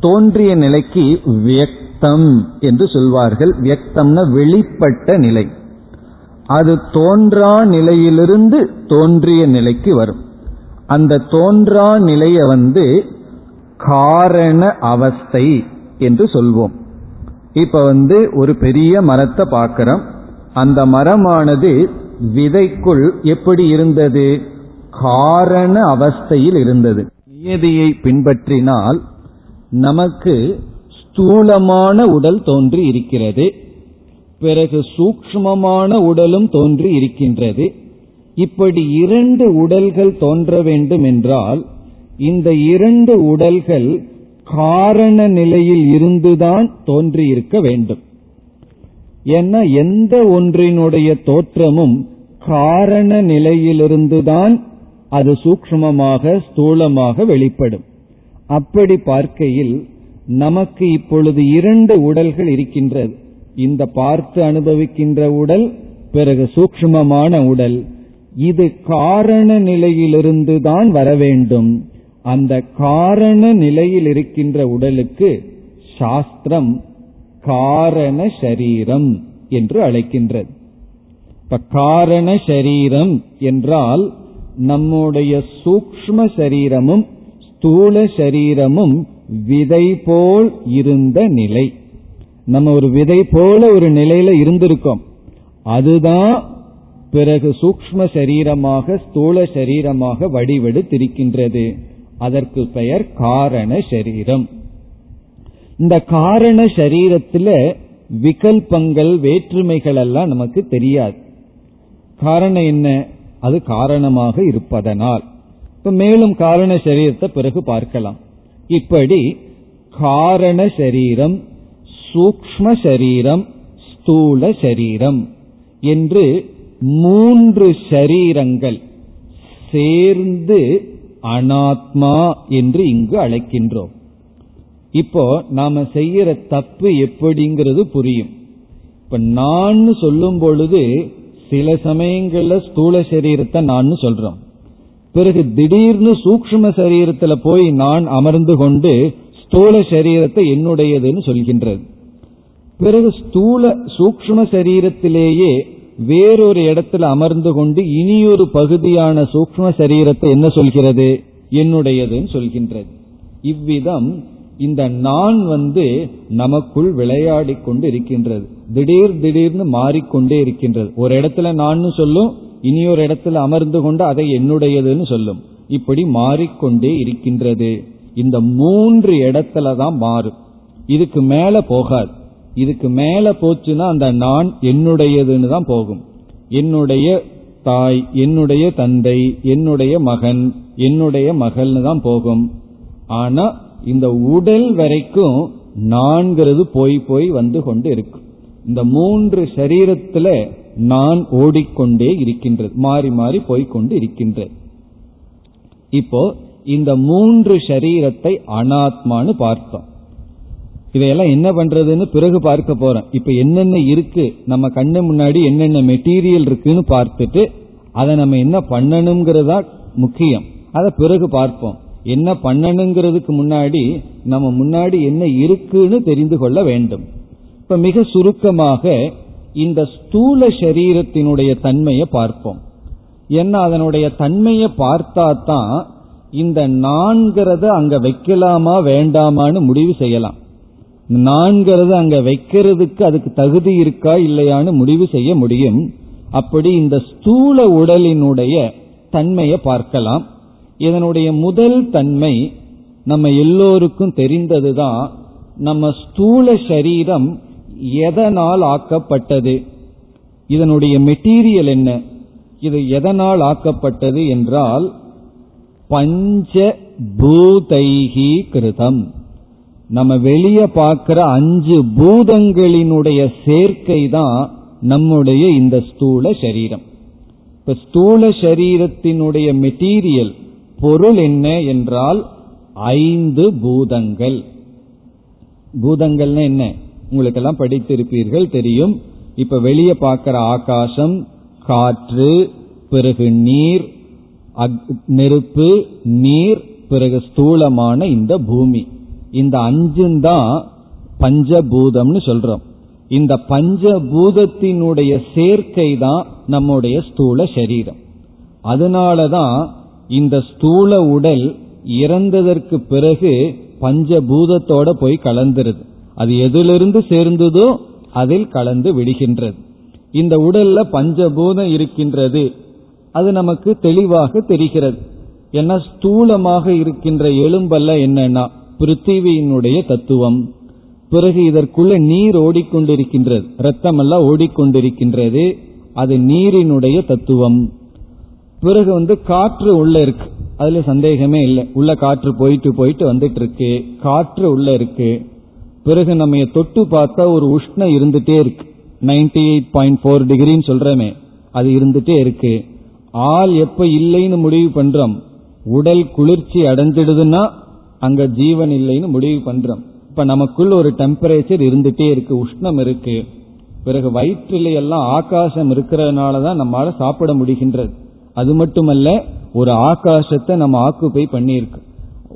தோன்றிய நிலைக்கு வியக்தம் என்று சொல்வார்கள். வியக்தம்னா வெளிப்பட்ட நிலை. அது தோன்றா நிலையிலிருந்து தோன்றிய நிலைக்கு வரும். அந்த தோன்றா நிலையை வந்து காரண அவஸ்தை என்று சொல்வோம். இப்ப வந்து ஒரு பெரிய மரத்தை பார்க்கிறோம். அந்த மரமானது விதைக்குள் எப்படி இருந்தது? காரண அவஸ்தையில் இருந்தது. நியதியை பின்பற்றினால் நமக்கு ஸ்தூலமான உடல் தோன்றி இருக்கிறது. பிறகு சூக்ஷ்மமான உடலும் தோன்றி இருக்கின்றது. இப்படி இரண்டு உடல்கள் தோன்ற வேண்டும் என்றால் இந்த இரண்டு உடல்கள் காரண நிலையில் இருந்துதான் தோன்றியிருக்க வேண்டும். ஏன்னா எந்த ஒன்றினுடைய தோற்றமும் காரண நிலையிலிருந்துதான் அது சூக்ஷ்மமாக ஸ்தூலமாக வெளிப்படும். அப்படி பார்க்கையில் நமக்கு இப்பொழுது இரண்டு உடல்கள் இருக்கின்றது. இந்த பார்த்து அனுபவிக்கின்ற உடல் பிறகு சூக்ஷ்மமான உடல். இது காரண நிலையிலிருந்துதான் வர வேண்டும். அந்த காரண நிலையில் இருக்கின்ற உடலுக்கு சாஸ்திரம் காரண சரீரம் என்று அழைக்கின்றது. இப்ப காரண சரீரம் என்றால் நம்முடைய சூக்ம சரீரமும் ஸ்தூல சரீரமும் விதை போல் இருந்த நிலை. நம்ம ஒரு விதை போல ஒரு நிலையில இருந்திருக்கோம். அதுதான் பிறகு சூக்ம சரீரமாக ஸ்தூல சரீரமாக வடிவெடுத்திருக்கின்றது. அதற்கு பெயர் காரண சரீரம். இந்த காரண சரீரத்தில் விகல்பங்கள் வேற்றுமைகள் எல்லாம் நமக்கு தெரியாது. காரணம் என்ன? அது காரணமாக இருப்பதனால். இப்ப மேலும் காரண சரீரத்தை பிறகு பார்க்கலாம். இப்படி காரண சரீரம் சூக்ம சரீரம் ஸ்தூல சரீரம் என்று மூன்று சரீரங்கள் சேர்ந்து அனாத்மா என்று இங்கு அழைக்கின்றோம். இப்போ நாம செய்யற தப்பு எப்படிங்கிறது புரியும். இப்ப நான் சொல்லும் பொழுது சில சமயங்கள்ல ஸ்தூல சரீரத்தை நான் சொல்றோம். பிறகு திடீர்னு சூக்ம சரீரத்துல போய் நான் அமர்ந்து கொண்டு ஸ்தூல சரீரத்தை என்னுடையதுன்னு சொல்கின்றது. பிறகு ஸ்தூல சூக்ம சரீரத்திலேயே வேறொரு இடத்துல அமர்ந்து கொண்டு இனியொரு பகுதியான சூக்ம சரீரத்தை என்ன சொல்கிறது? என்னுடையதுன்னு சொல்கின்றது. இவ்விதம் இந்த நான் வந்து நமக்குள் விளையாடி கொண்டு இருக்கின்றது திடீர் திடீர்னு மாறிக்கொண்டே இருக்கின்றது. ஒரு இடத்துல நான் சொல்லும் இனி ஒரு இடத்துல அமர்ந்து கொண்டு அதை என்னுடையதுன்னு சொல்லும். இப்படி மாறிக்கொண்டே இருக்கின்றது. இந்த மூன்று இடத்துல தான் மாறும். இதுக்கு மேல போகாது. இதுக்கு மேல போச்சுன்னா அந்த நான் என்னுடையதுன்னு தான் போகும். என்னுடைய தாய் என்னுடைய தந்தை என்னுடைய மகன் என்னுடைய மகள்னு தான் போகும். ஆனா இந்த உடல் வரைக்கும் நான்கிறது போய் போய் வந்து கொண்டு இருக்கும் இந்த மூன்று சரீரத்துல நான் ஓடிக்கொண்டே இருக்கின்றது மாறி மாறி போய்கொண்டு இருக்கின்றது. இப்போ இந்த மூன்று சரீரத்தை அனாத்மான்னு பார்த்தோம். இதையெல்லாம் என்ன பண்றதுன்னு பிறகு பார்க்க போறோம். இப்ப என்னென்ன இருக்கு நம்ம கண்ணு முன்னாடி என்னென்ன மெட்டீரியல் இருக்குன்னு பார்த்துட்டு அதை நம்ம என்ன பண்ணணுங்கிறதா முக்கியம். அதை பிறகு பார்ப்போம். என்ன பண்ணணுங்கிறதுக்கு முன்னாடி நம்ம முன்னாடி என்ன இருக்குன்னு தெரிந்து கொள்ள வேண்டும். இப்ப மிக சுருக்கமாக இந்த ஸ்தூல சரீரத்தினுடைய தன்மையை பார்ப்போம். ஏன்னா அதனுடைய தன்மையை பார்த்தா தான் இந்த நான்கிறத அங்க வைக்கலாமா வேண்டாமான்னு முடிவு செய்யலாம். நான்கிறது அங்க வைக்கிறதுக்கு அதுக்கு தகுதி இருக்கா இல்லையான்னு முடிவு செய்ய முடியும். அப்படி இந்த ஸ்தூல உடலினுடைய தன்மையை பார்க்கலாம். இதனுடைய முதல் தன்மை நம்ம எல்லோருக்கும் தெரிந்ததுதான் நம்ம ஸ்தூல சரீரம் எதனால் ஆக்கப்பட்டது? இதனுடைய மெட்டீரியல் என்ன? இது எதனால் ஆக்கப்பட்டது என்றால் பஞ்ச பூதைகி கிருதம். நம்ம வெளியே பார்க்கிற அஞ்சு பூதங்களினுடைய சேர்க்கை தான் நம்முடைய இந்த ஸ்தூல சரீரம். இப்ப ஸ்தூல சரீரத்தினுடைய மெட்டீரியல் பொருள் என்ன என்றால் ஐந்து பூதங்கள். பூதங்கள்னா என்ன? உங்களுக்கெல்லாம் படித்திருப்பீர்கள் தெரியும். இப்ப வெளியே பார்க்கிற ஆகாசம் காற்று பிறகு நீர் நெருப்பு நீர் பிறகு ஸ்தூலமான இந்த பூமி. இந்த அஞ்சும் தான் பஞ்சபூதம்னு சொல்றோம். இந்த பஞ்சபூதத்தினுடைய சேர்க்கை தான் நம்முடைய ஸ்தூல சரீரம். அதனாலதான் இந்த ஸ்தூல உடல் இறந்ததற்கு பிறகு பஞ்சபூதத்தோட போய் கலந்துருது. அது எதிலிருந்து சேர்ந்ததோ அதில் கலந்து விடுகின்றது. இந்த உடல்ல பஞ்சபூதம் இருக்கின்றது. அது நமக்கு தெளிவாக தெரிகிறது. ஏன்னா ஸ்தூலமாக இருக்கின்ற எலும்பல்ல என்னன்னா பிருத்திவியினுடைய தத்துவம். பிறகு இதற்குள்ள நீர் ஓடிக்கொண்டிருக்கின்றது. ரத்தம் எல்லாம் ஓடிக்கொண்டிருக்கின்றது. அது நீரினுடைய தத்துவம். பிறகு வந்து காற்று உள்ள இருக்கு. அதுல சந்தேகமே இல்லை. உள்ள காற்று போயிட்டு போயிட்டு வந்துட்டு இருக்கு காற்று உள்ள இருக்கு. பிறகு நம்ம தொட்டு பார்த்தா ஒரு உஷ்ணம் இருந்துட்டே இருக்கு. நைன்டி எயிட் பாயிண்ட் ஃபோர் டிகிரின்னு சொல்றமே அது இருந்துட்டே இருக்கு. ஆள் எப்ப இல்லைன்னு முடிவு பண்றோம். உடல் குளிர்ச்சி அடைஞ்சிடுதுன்னா அங்க ஜீவன் இல்லைன்னு முடிவு பண்றோம். இப்ப நமக்குள்ள ஒரு டெம்பரேச்சர் இருந்துட்டே இருக்கு உஷ்ணம் இருக்கு. பிறகு வயிற்றில எல்லாம் ஆகாசம் இருக்கிறதுனாலதான் நம்மளால சாப்பிட முடிகின்றது. அது மட்டுமல்ல ஒரு ஆகாசத்தை நம்ம ஆக்குப்பை பண்ணியிருக்கு.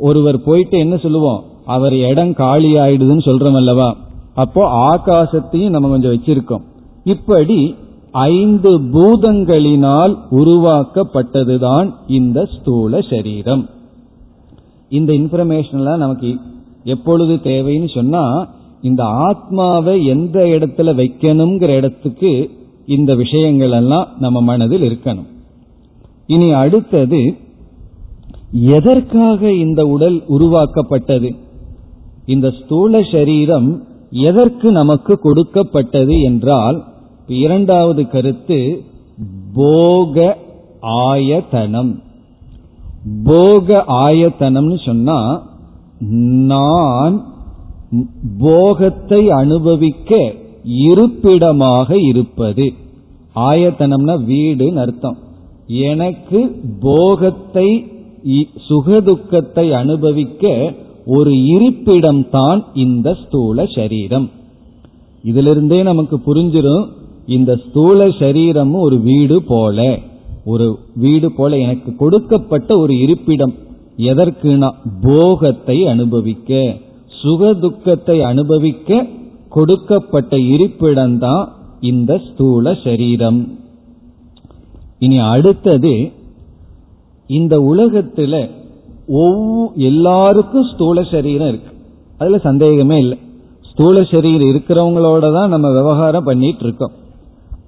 ஒருவர் போயிட்டு என்ன சொல்லுவோம்? அவர் இடம் காலி ஆயிடுதுன்னு சொல்றோம் அல்லவா? அப்போ ஆகாசத்தையும் நம்ம கொஞ்சம் வச்சிருக்கோம். இப்படி ஐந்து பூதங்களினால் உருவாக்கப்பட்டதுதான் இந்த ஸ்தூல சரீரம். இந்த இன்ஃபர்மேஷன் எல்லாம் நமக்கு எப்பொழுது தேவைன்னு சொன்னா இந்த ஆத்மாவை எந்த இடத்துல வைக்கணுங்கிற இடத்துக்கு இந்த விஷயங்கள் எல்லாம் நம்ம மனதில் இருக்கணும். இனி அடுத்தது எதற்காக இந்த உடல் உருவாக்கப்பட்டது? இந்த ஸ்தூல சரீரம் எதற்கு நமக்கு கொடுக்கப்பட்டது என்றால் இரண்டாவது கருத்து போக ஆயத்தனம். போக ஆயத்தனம்னு சொன்னா நான் போகத்தை அனுபவிக்க இருப்பிடமாக இருப்பது. ஆயத்தனம்னா வீடுன்னு அர்த்தம். எனக்கு போகத்தை சுகதுக்கத்தை அனுபவிக்க ஒரு இருப்பிடம் தான் இந்த ஸ்தூல சரீரம். இதிலிருந்தே நமக்கு புரிஞ்சிடும் இந்த ஸ்தூல சரீரமும் ஒரு வீடு போல. ஒரு வீடு போல எனக்கு கொடுக்கப்பட்ட ஒரு இருப்பிடம். எதற்குனா போகத்தை அனுபவிக்க. சுகதுக்கத்தை அனுபவிக்க கொடுக்கப்பட்ட இருப்பிடம்தான் இந்த ஸ்தூல சரீரம். இனி அடுத்தது இந்த உலகத்துல எல்லாருக்கும் ஸ்தூல சரீரம் இருக்கு. அதுல சந்தேகமே இல்லை. ஸ்தூல சரீரம் இருக்கிறவங்களோட தான் நம்ம விவகாரம் பண்ணிட்டு இருக்கோம்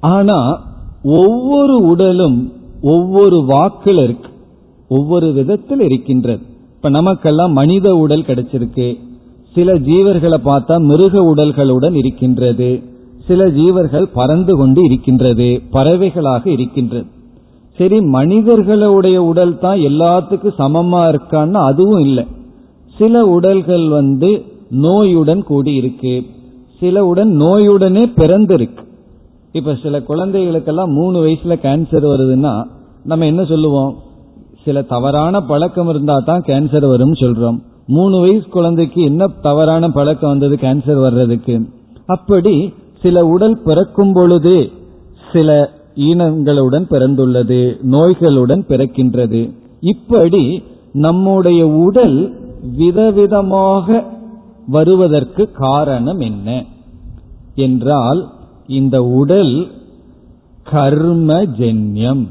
ஆனா ஒவ்வொரு உடலும் ஒவ்வொரு வாக்கில் இருக்கு. ஒவ்வொரு விதத்தில் இருக்கின்றது. இப்ப நமக்கெல்லாம் மனித உடல் கிடைச்சிருக்கு. சில ஜீவர்களை பார்த்தா மிருக உடல்களுடன் இருக்கின்றது. சில ஜீவர்கள் பறந்து கொண்டு இருக்கின்றது. பறவைகளாக இருக்கின்றது. சரி மனிதர்களுடைய உடல் தான் எல்லாத்துக்கும் சமமா இருக்கான்னு அதுவும் இல்லை. சில உடல்கள் வந்து நோயுடன் கூடி இருக்கு சில உடன் நோயுடனே பிறந்திருக்கு. இப்ப சில குழந்தைகளுக்கெல்லாம் மூணு வயசுல கேன்சர் வருதுன்னா நம்ம என்ன சொல்லுவோம்? சில தவறான பழக்கம் இருந்தா தான் கேன்சர் வரும் சொல்றோம். மூணு வயசு குழந்தைக்கு என்ன தவறான பழக்கம் வந்தது கேன்சர் வர்றதுக்கு? அப்படி சில உடல் பிறக்கும் பொழுது சில ஈனங்களுடன் பிறந்துள்ளது நோய்களுடன் பிறக்கின்றது. இப்படி நம்முடைய உடல் விதவிதமாக வருவதற்கு காரணம் என்ன? என்றால் இந்த உடல் கர்மஜன்யம்.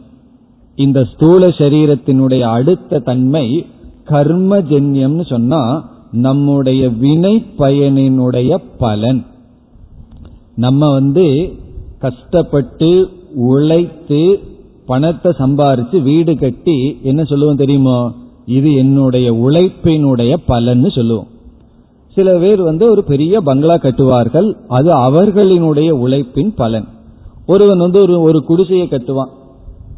இந்த ஸ்தூல சரீரத்தினுடைய அடுத்த தன்மை கர்மஜன்யம்னு சொன்னா நம்முடைய வினை பயனினுடைய பலன். நம்ம வந்து கஷ்டப்பட்டு உழைத்து பணத்தை சம்பாரிச்சு வீடு கட்டி என்ன சொல்லுவோம் தெரியுமோ? இது என்னுடைய உழைப்பினுடைய பலன்னு சொல்லுவோம். சில பேர் வந்து ஒரு பெரிய பங்களா கட்டுவார்கள் அது அவர்களினுடைய உழைப்பின் பலன். ஒருவன் வந்து ஒரு ஒரு குடிசையை கட்டுவான்.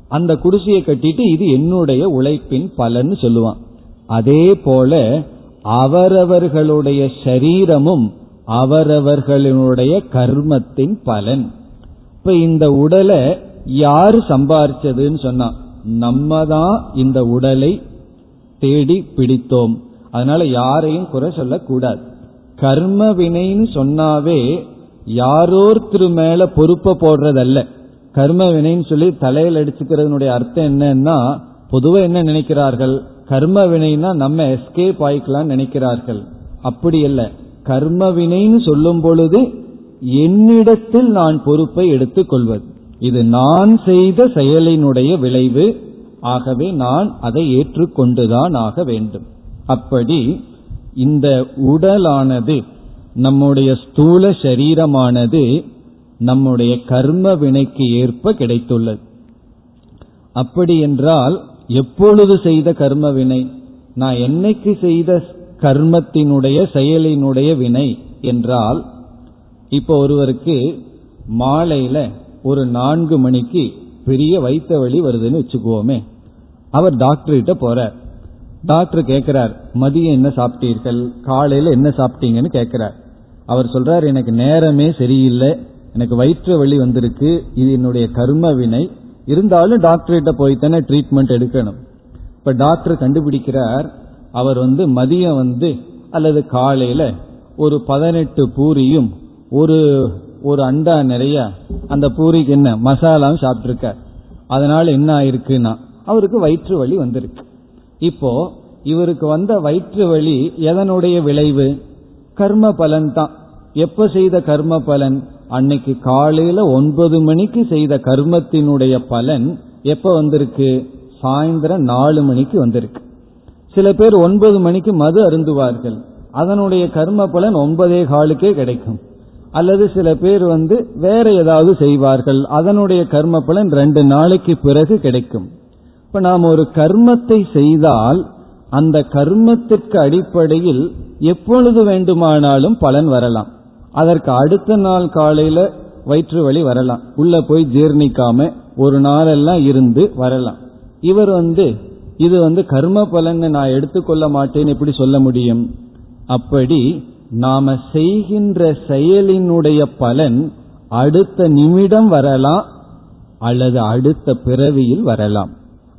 அந்த குடிசையை கட்டிட்டு இது என்னுடைய உழைப்பின் பலன்னு சொல்லுவான். அதே போல அவரவர்களுடைய சரீரமும் அவரவர்களுடைய கர்மத்தின் பலன். இப்ப இந்த உடலை யாரு சம்பாரிச்சதுன்னு சொன்னா நம்ம தான் இந்த உடலை தேடி பிடித்தோம். அதனால யாரையும் குறை சொல்லக்கூடாது. கர்ம வினைன்னு சொன்னாவே யாரோருத்தர் மேல பொறுப்பை போடுறதல்ல. கர்ம வினைன்னு சொல்லி தலையில் அடிச்சுக்கிறதுனுடைய அர்த்தம் என்னன்னா பொதுவா என்ன நினைக்கிறார்கள்? கர்ம வினைனா நம்ம எஸ்கேப் ஆயிக்கலாம் நினைக்கிறார்கள். அப்படி இல்லை கர்ம வினைன்னு சொல்லும் பொழுது என்னிடத்தில் நான் பொறுப்பை எடுத்துக் கொள்வது. இது நான் செய்த செயலினுடைய விளைவு. ஆகவே நான் அதை ஏற்றுக்கொண்டுதான் ஆக வேண்டும். அப்படி இந்த உடலானது நம்முடைய ஸ்தூல சரீரமானது நம்முடைய கர்ம வினைக்கு ஏற்ப கிடைத்துள்ளது. அப்படி என்றால் எப்பொழுது செய்த கர்ம வினை? நான் என்னைக்கு செய்த கர்மத்தினுடைய செயலினுடைய வினை என்றால் இப்போ ஒருவருக்கு மாலையில ஒரு நான்கு மணிக்கு பெரிய வைத்த வழி வருதுன்னு வச்சுக்குவோமே. அவர் டாக்டர் கிட்ட போறார். டாக்டர் கேட்கிறார் மதியம் என்ன சாப்பிட்டீர்கள்? காலையில என்ன சாப்பிட்டீங்கன்னு கேட்கிறார் அவர் சொல்றார் எனக்கு நேரமே சரியில்லை. எனக்கு வயிற்று வலி வந்திருக்கு. இது என்னுடைய கர்ம வினை. இருந்தாலும் டாக்டர் கிட்ட போய்த்தானே ட்ரீட்மெண்ட் எடுக்கணும். இப்ப டாக்டர் கண்டுபிடிக்கிறார் அவர் வந்து மதியம் வந்து அல்லது காலையில ஒரு பதினெட்டு பூரியும் ஒரு ஒரு அண்டா நிறைய அந்த பூரிக்கு என்ன மசாலாவும் சாப்பிட்ருக்க அதனால என்ன ஆயிருக்குன்னா அவருக்கு வயிற்று வலி வந்திருக்கு. இப்போ இவருக்கு வந்த வயிற்று வலி எதனுடைய விளைவு? கர்ம பலன் தான். எப்ப செய்த கர்ம பலன்? அன்னைக்கு காலையில ஒன்பது மணிக்கு செய்த கர்மத்தினுடைய பலன் எப்ப வந்திருக்கு? சாயந்தரம் நாலு மணிக்கு வந்திருக்கு. சில பேர் ஒன்பது மணிக்கு மது அருந்துவார்கள். அதனுடைய கர்ம பலன் ஒன்பதே காலுக்கே கிடைக்கும். அல்லது சில பேர் வந்து வேற ஏதாவது செய்வார்கள். அதனுடைய கர்ம பலன் ரெண்டு நாளைக்கு பிறகு கிடைக்கும். இப்ப நாம் ஒரு கர்மத்தை செய்தால் அந்த கர்மத்திற்கு அடிப்படையில் எப்பொழுது வேண்டுமானாலும் பலன் வரலாம். அதற்கு அடுத்த நாள் காலையில வயிற்று வலி வரலாம். உள்ள போய் ஜீர்ணிக்காம ஒரு நாளெல்லாம் இருந்து வரலாம். இவர் வந்து இது வந்து கர்ம பலன் நான் எடுத்துக்கொள்ள மாட்டேன்னு எப்படி சொல்ல முடியும்? அப்படி நாம செய்கின்ற செயலினுடைய பலன் அடுத்த நிமிடம் வரலாம் அல்லது அடுத்த பிறவியில் வரலாம்.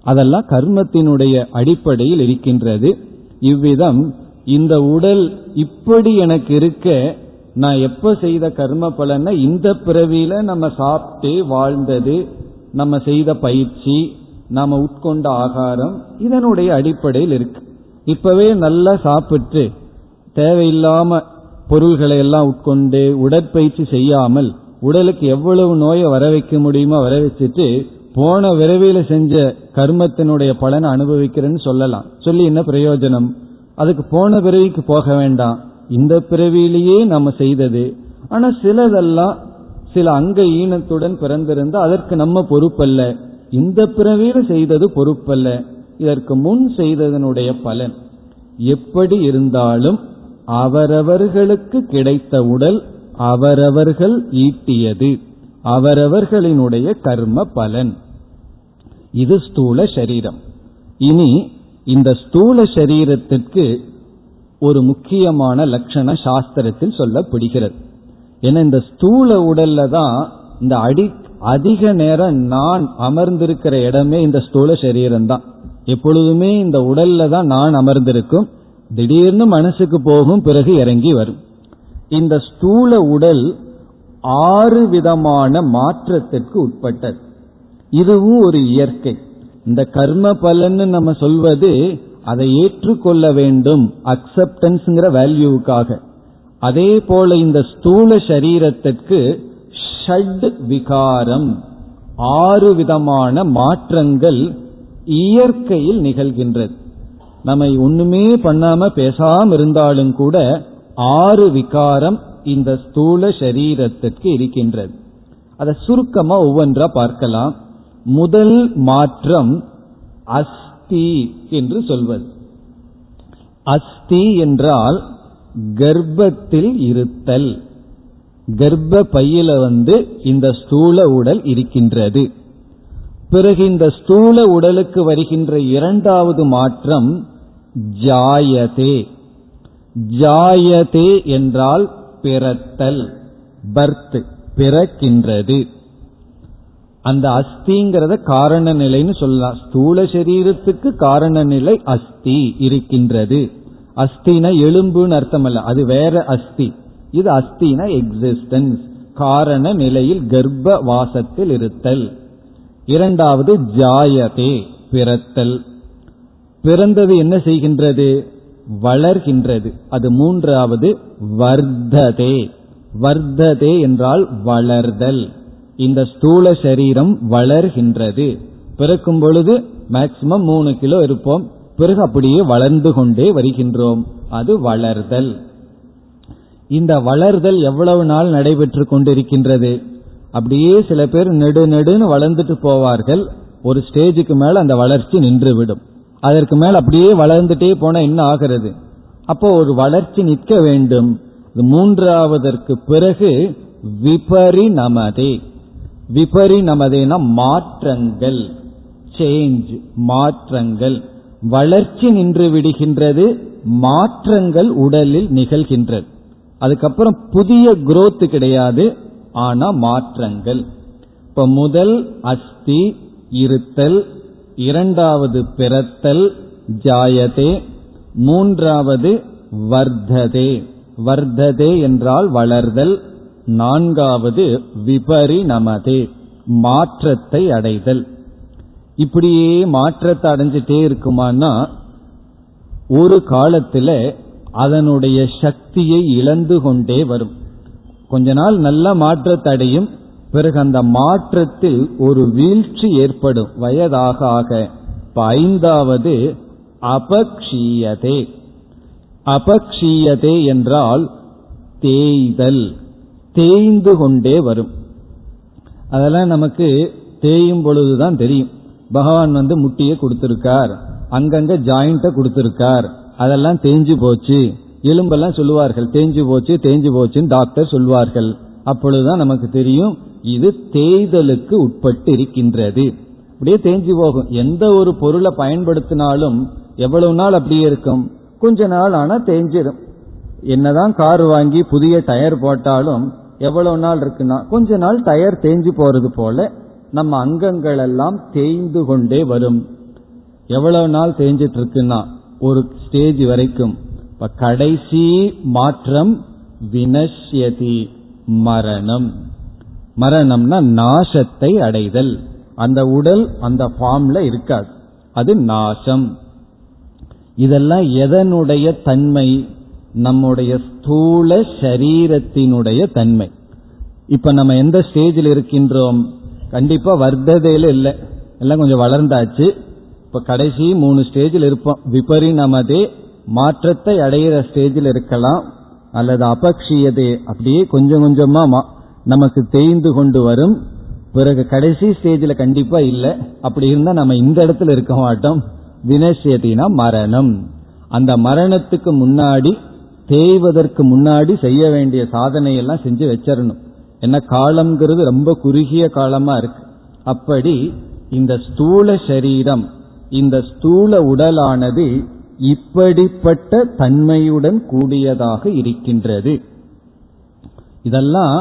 அதெல்லாம் கர்மத்தினுடைய அடிப்படையில் இருக்கின்றது. இவ்விதம் இந்த உடல் இப்படி எனக்கு இருக்க நான் எப்ப செய்த கர்ம பலனை இந்த பிறவியில நம்ம சாப்பிட்டு வாழ்ந்தது நம்ம செய்த பயிற்சி நாம உட்கொண்ட ஆகாரம் இதனுடைய அடிப்படையில் இருக்கு. இப்பவே நல்லா சாப்பிட்டு தேவையில்லாம பொருள்களை எல்லாம் உட்கொண்டு உடற்பயிற்சி செய்யாமல் உடலுக்கு எவ்வளவு நோயை வர வைக்க முடியுமோ வர வச்சுட்டு போன விரைவில செஞ்ச கர்மத்தினுடைய பலனை அனுபவிக்கிறேன்னு சொல்லலாம். சொல்லி என்ன பிரயோஜனம்? அதுக்கு போன பிறவிக்கு போக வேண்டாம். இந்த பிறவியிலேயே நம்ம செய்தது. ஆனா சிலதெல்லாம் சில அங்க ஈனத்துடன் பிறந்திருந்தா அதற்கு நம்ம பொறுப்பல்ல. இந்த பிறவியில செய்தது பொறுப்பல்ல. இதற்கு முன் செய்ததனுடைய பலன் எப்படி இருந்தாலும் அவரவர்களுக்கு கிடைத்த உடல் அவரவர்கள் ஈட்டியது. அவரவர்களினுடைய கர்ம பலன். இது ஸ்தூல சரீரம். இனி இந்த ஸ்தூல சரீரத்திற்கு ஒரு முக்கியமான லட்சண சாஸ்திரத்தில் சொல்லப்படுகிறது. ஏன்னா இந்த ஸ்தூல உடல்ல தான் இந்த அடி அதிக நேரம் நான் அமர்ந்திருக்கிற இடமே இந்த ஸ்தூல சரீரம் தான் எப்பொழுதுமே இந்த உடல்ல தான் நான் அமர்ந்திருக்கும். திடீர்னு மனசுக்கு போகும் பிறகு இறங்கி வரும். இந்த ஸ்தூல உடல் ஆறு விதமான மாற்றத்திற்கு உட்பட்டது. இதுவும் ஒரு இயற்கை. இந்த கர்ம பலன்னு நம்ம சொல்வது அதை ஏற்றுக்கொள்ள வேண்டும் அக்செப்டன்ஸ்ங்கிற வேல்யூவுக்காக அதே போல இந்த ஸ்தூல சரீரத்திற்கு ஷட் விகாரம் ஆறு விதமான மாற்றங்கள் இயற்கையில் நிகழ்கின்றது. நம்ம ஒண்ணுமே பண்ணாம பேசாம இருந்தாலும் கூட ஆறு விகாரம் இந்த ஸ்தூல சரீரத்திற்கு இருக்கின்றது. அதை சுருக்கமா ஒவ்வொன்றா பார்க்கலாம். முதல் மாற்றம் அஸ்தி என்று சொல்வது. அஸ்தி என்றால் கர்ப்பத்தில் இருத்தல். கர்ப்ப பையில வந்து இந்த ஸ்தூல உடல் இருக்கின்றது. பிறகு இந்த ஸ்தூல உடலுக்கு வருகின்ற இரண்டாவது மாற்றம் ஜாயதே. ஜாயதே என்றால் பிறத்தல் பர்த் பிறக்கின்றது. அந்த அஸ்திங்கிறத காரண நிலைன்னு சொல்லலாம். ஸ்தூல சரீரத்துக்கு காரண நிலை அஸ்தி இருக்கின்றது. அஸ்தினா எலும்புன்னு அர்த்தம் அல்ல அது வேற அஸ்தி. இது அஸ்தினா எக்ஸிஸ்டன்ஸ் காரண நிலையில் கர்ப்ப வாசத்தில் இருத்தல். இரண்டாவது ஜாயதே பிறத்தல். பிறந்தது என்ன செய்கின்றது? வளர்கின்றது. அது மூன்றாவது வர்த்ததே. வர்த்ததே என்றால் வளர்தல். இந்த ஸ்தூல சரீரம் வளர்கின்றது. பிறக்கும் பொழுது மேக்சிமம் மூணு கிலோ இருப்போம். பிறகு அப்படியே வளர்ந்து கொண்டே வருகின்றோம். அது வளர்தல். இந்த வளர்தல் எவ்வளவு நாள் நடைபெற்று கொண்டிருக்கின்றது? அப்படியே சில பேர் நெடு நெடுன்னு வளர்ந்துட்டு போவார்கள். ஒரு ஸ்டேஜுக்கு மேல அந்த வளர்ச்சி நின்றுவிடும். அதற்கு மேல் அப்படியே வளர்ந்துட்டே போனா என்ன ஆகிறது? அப்போ ஒரு வளர்ச்சி நிற்க வேண்டும். மூன்றாவதற்கு பிறகு விபரி நமதே விபரி நமதேனா மாற்றங்கள். சேஞ்ச் மாற்றங்கள். வளர்ச்சி நின்று விடுகின்றது மாற்றங்கள் உடலில் நிகழ்கின்றது. அதுக்கப்புறம் புதிய குரோத் கிடையாது ஆனா மாற்றங்கள். இப்ப முதல் அஸ்தி இருத்தல் இரண்டாவது பிறத்தல் ஜாயதே மூன்றாவது வர்த்ததே. வர்த்ததே என்றால் வளர்தல் நான்காவது விபரி நமதே மாற்றத்தை அடைதல். இப்படியே மாற்றத்தை அடைஞ்சிட்டே இருக்குமானா ஒரு காலத்துல அதனுடைய சக்தியை இழந்து கொண்டே வரும். கொஞ்ச நாள் நல்ல மாற்றத்தை அடையும் பிறகு அந்த மாற்றத்தில் ஒரு வீழ்ச்சி ஏற்படும். வயதாக ஆக இப்ப ஐந்தாவது அபக்ஷீயதே. அபக்ஷீயதே என்றால் தேய்தல் தேய்ந்து கொண்டே வரும். அதெல்லாம் நமக்கு தேயும் பொழுதுதான் தெரியும். பகவான் வந்து முட்டியை கொடுத்திருக்கார். அங்கங்க ஜாயிண்ட கொடுத்திருக்கார். அதெல்லாம் தேஞ்சு போச்சு. எலும்பெல்லாம் சொல்லுவார்கள் தேஞ்சு போச்சு தேஞ்சு போச்சுன்னு டாக்டர் சொல்வார்கள் அப்பொழுதுதான் நமக்கு தெரியும். இது தேய்தலுக்கு உட்பட்டு இருக்கின்றது அப்படியே தேஞ்சு போகும். எந்த ஒரு பொருளை பயன்படுத்தினாலும் எவ்வளவு நாள் அப்படியே இருக்கும்? கொஞ்ச நாள் ஆனா தேஞ்சிடும் என்னதான் கார் வாங்கி புதிய டயர் போட்டாலும் எவ்வளவு நாள் இருக்குன்னா கொஞ்ச நாள் டயர் தேஞ்சு போறது போல நம்ம அங்கங்கள் எல்லாம் தேய்ந்து கொண்டே வரும். எவ்வளவு நாள் தேஞ்சிட்டு இருக்குன்னா ஒரு ஸ்டேஜ் வரைக்கும். இப்ப கடைசி மாற்றம் வினஷ்யதி மரணம். மரணம்னா நாசத்தை அடைதல். அந்த உடல் அந்த ஃபார்ம்ல இருக்காது. அது நாசம். இதெல்லாம் எதனுடைய தன்மை? நம்முடைய ஸ்தூல சரீரத்தினுடைய தன்மை. இப்ப நம்ம எந்த ஸ்டேஜில் இருக்கின்றோம்? கண்டிப்பா வர்த்ததையில இல்லை. எல்லாம் கொஞ்சம் வளர்ந்தாச்சு. இப்ப கடைசி மூணு ஸ்டேஜில் இருப்போம். விபரிணமதே மாற்றத்தை அடையிற ஸ்டேஜில் இருக்கலாம். அல்லது அபக்ஷியதே அப்படியே கொஞ்சம் கொஞ்சமா நமக்கு தேய்ந்து கொண்டு வரும். பிறகு கடைசி ஸ்டேஜில் கண்டிப்பா இல்லை. அப்படி இருந்தா நம்ம இந்த இடத்துல இருக்க மாட்டோம். வினசியத்தினா மரணம். அந்த மரணத்துக்கு முன்னாடி தேய்வதற்கு முன்னாடி செய்ய வேண்டிய சாதனை எல்லாம் செஞ்சு வச்சிடணும் என்ன காலம்ங்கிறது ரொம்ப குறுகிய காலமா இருக்கு. அப்படி இந்த ஸ்தூல சரீரம் இந்த ஸ்தூல உடலானது இப்படிப்பட்ட தன்மையுடன் கூடியதாக இருக்கின்றது. இதெல்லாம்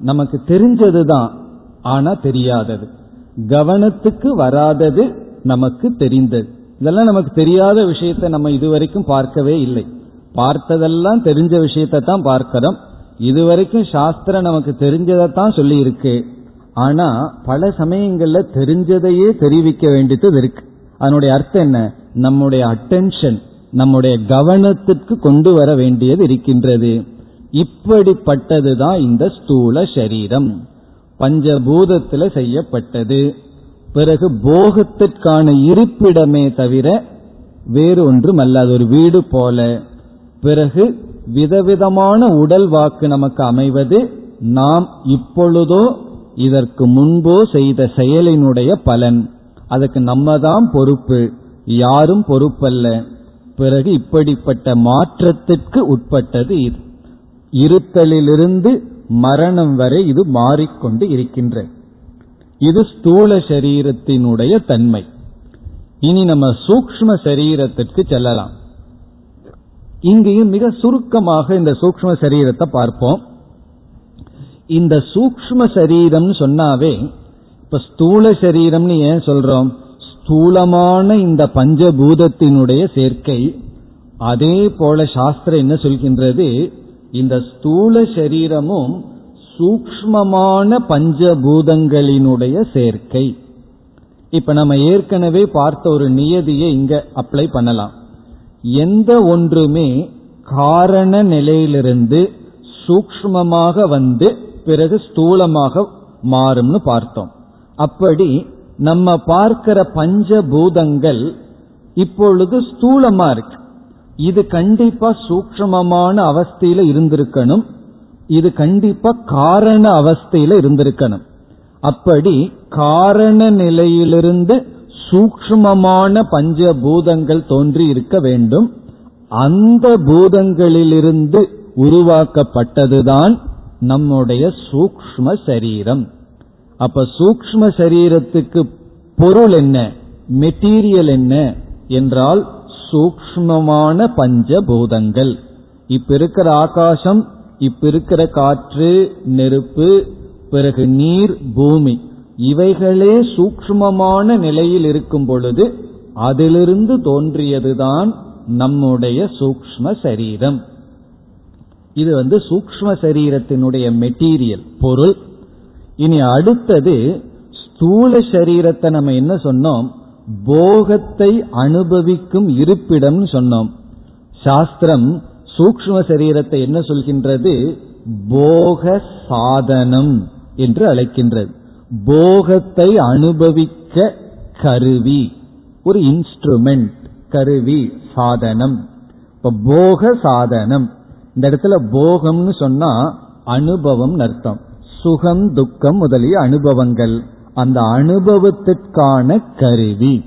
நமக்கு தெரிஞ்சது தான் ஆனா தெரியாதது. கவனத்துக்கு வராதது நமக்கு தெரிந்தது. இதெல்லாம் நமக்கு தெரியாத விஷயத்தை நம்ம இதுவரைக்கும் பார்க்கவே இல்லை. பார்த்ததெல்லாம் தெரிஞ்ச விஷயத்தை தான் பார்க்கிறோம். இதுவரைக்கும் சாஸ்திரம் நமக்கு தெரிஞ்சதைத்தான் சொல்லி இருக்கு ஆனா பல சமயங்கள்ல தெரிஞ்சதையே தெரிவிக்க வேண்டியது இருக்கு. அதனுடைய அர்த்தம் என்ன? நம்முடைய அட்டென்ஷன் நம்முடைய கவனத்திற்கு கொண்டு வர வேண்டியது இருக்கின்றது. இப்படிப்பட்டதுதான் இந்த ஸ்தூல சரீரம். பஞ்சபூதத்துல செய்யப்பட்டது. பிறகு போகத்திற்கான இருப்பிடமே தவிர வேறு ஒன்றும் அல்ல அது ஒரு வீடு போல. பிறகு விதவிதமான உடல் வாக்கு நமக்கு அமைவது நாம் இப்பொழுதோ இதற்கு முன்போ செய்த செயலினுடைய பலன். அதுக்கு நம்ம தான் பொறுப்பு. யாரும் பொறுப்பல்ல. பிறகு இப்படிப்பட்ட மாற்றத்திற்கு உட்பட்டது இது. இருத்தலிலிருந்து மரணம் வரை இது மாறிக்கொண்டு இருக்கின்ற. இது ஸ்தூல சரீரத்தினுடைய தன்மை. இனி நம்ம சூக்ம சரீரத்திற்கு செல்லலாம். இங்கேயும் மிக சுருக்கமாக இந்த சூக்ம சரீரத்தை பார்ப்போம். இந்த சூக்ம சரீரம் சொன்னாவே இப்ப ஸ்தூல சரீரம்னு ஏன் சொல்றோம்? ஸ்தூலமான இந்த பஞ்சபூதத்தினுடைய சேர்க்கை அதே போல சாஸ்திரம் என்ன சொல்கின்றது? இந்த ஸ்தூல சரீரமும் சூக்மமான பஞ்சபூதங்களினுடைய சேர்க்கை. இப்ப நம்ம ஏற்கனவே பார்த்த ஒரு நியதியை இங்க அப்ளை பண்ணலாம். எந்த ஒன்றுமே காரண நிலையிலிருந்து சூக்மமாக வந்து பிறகு ஸ்தூலமாக மாறும்னு பார்த்தோம். அப்படி நம்ம பார்க்கிற பஞ்சபூதங்கள் இப்பொழுது ஸ்தூலமா இருக்கு. இது கண்டிப்பா சூக்மமான அவஸ்தையில இருந்திருக்கணும். இது கண்டிப்பா காரண அவஸ்தையில இருந்திருக்கணும். அப்படி காரண நிலையிலிருந்து சூக்மமான பஞ்சபூதங்கள் தோன்றி இருக்க வேண்டும். அந்த பூதங்களிலிருந்து உருவாக்கப்பட்டதுதான் நம்முடைய சூக்ம சரீரம். அப்ப சூக்ம சரீரத்துக்கு பொருள் என்ன? மெட்டீரியல் என்ன? என்றால் சூக்மமான பஞ்சபூதங்கள். இப்ப இருக்கிற ஆகாசம் இப்ப இருக்கிற காற்று நெருப்பு பிறகு நீர் பூமி இவைகளே சூக்மமான நிலையில் இருக்கும் பொழுது அதிலிருந்து தோன்றியதுதான் நம்முடைய சூக்ம சரீரம். இது வந்து சூக்ம சரீரத்தினுடைய மெட்டீரியல் பொருள். இனி அடுத்தது ஸ்தூல சரீரத்தை நம்ம என்ன சொன்னோம்? போகத்தை அனுபவிக்கும் இருப்பிடம் சொன்னோம். சாஸ்திரம் சூக்ம சரீரத்தை என்ன சொல்கின்றது? போக சாதனம் என்று அழைக்கின்றது. போகத்தை அனுபவிக்க கருவி ஒரு இன்ஸ்ட்ருமெண்ட் கருவி சாதனம். இப்ப போக சாதனம் இந்த இடத்துல போகம்னு சொன்னா அனுபவம் அர்த்தம். சுகம் துக்கம் முதலிய அனுபவங்கள். அந்த அனுபவத்திற்கான கருவி.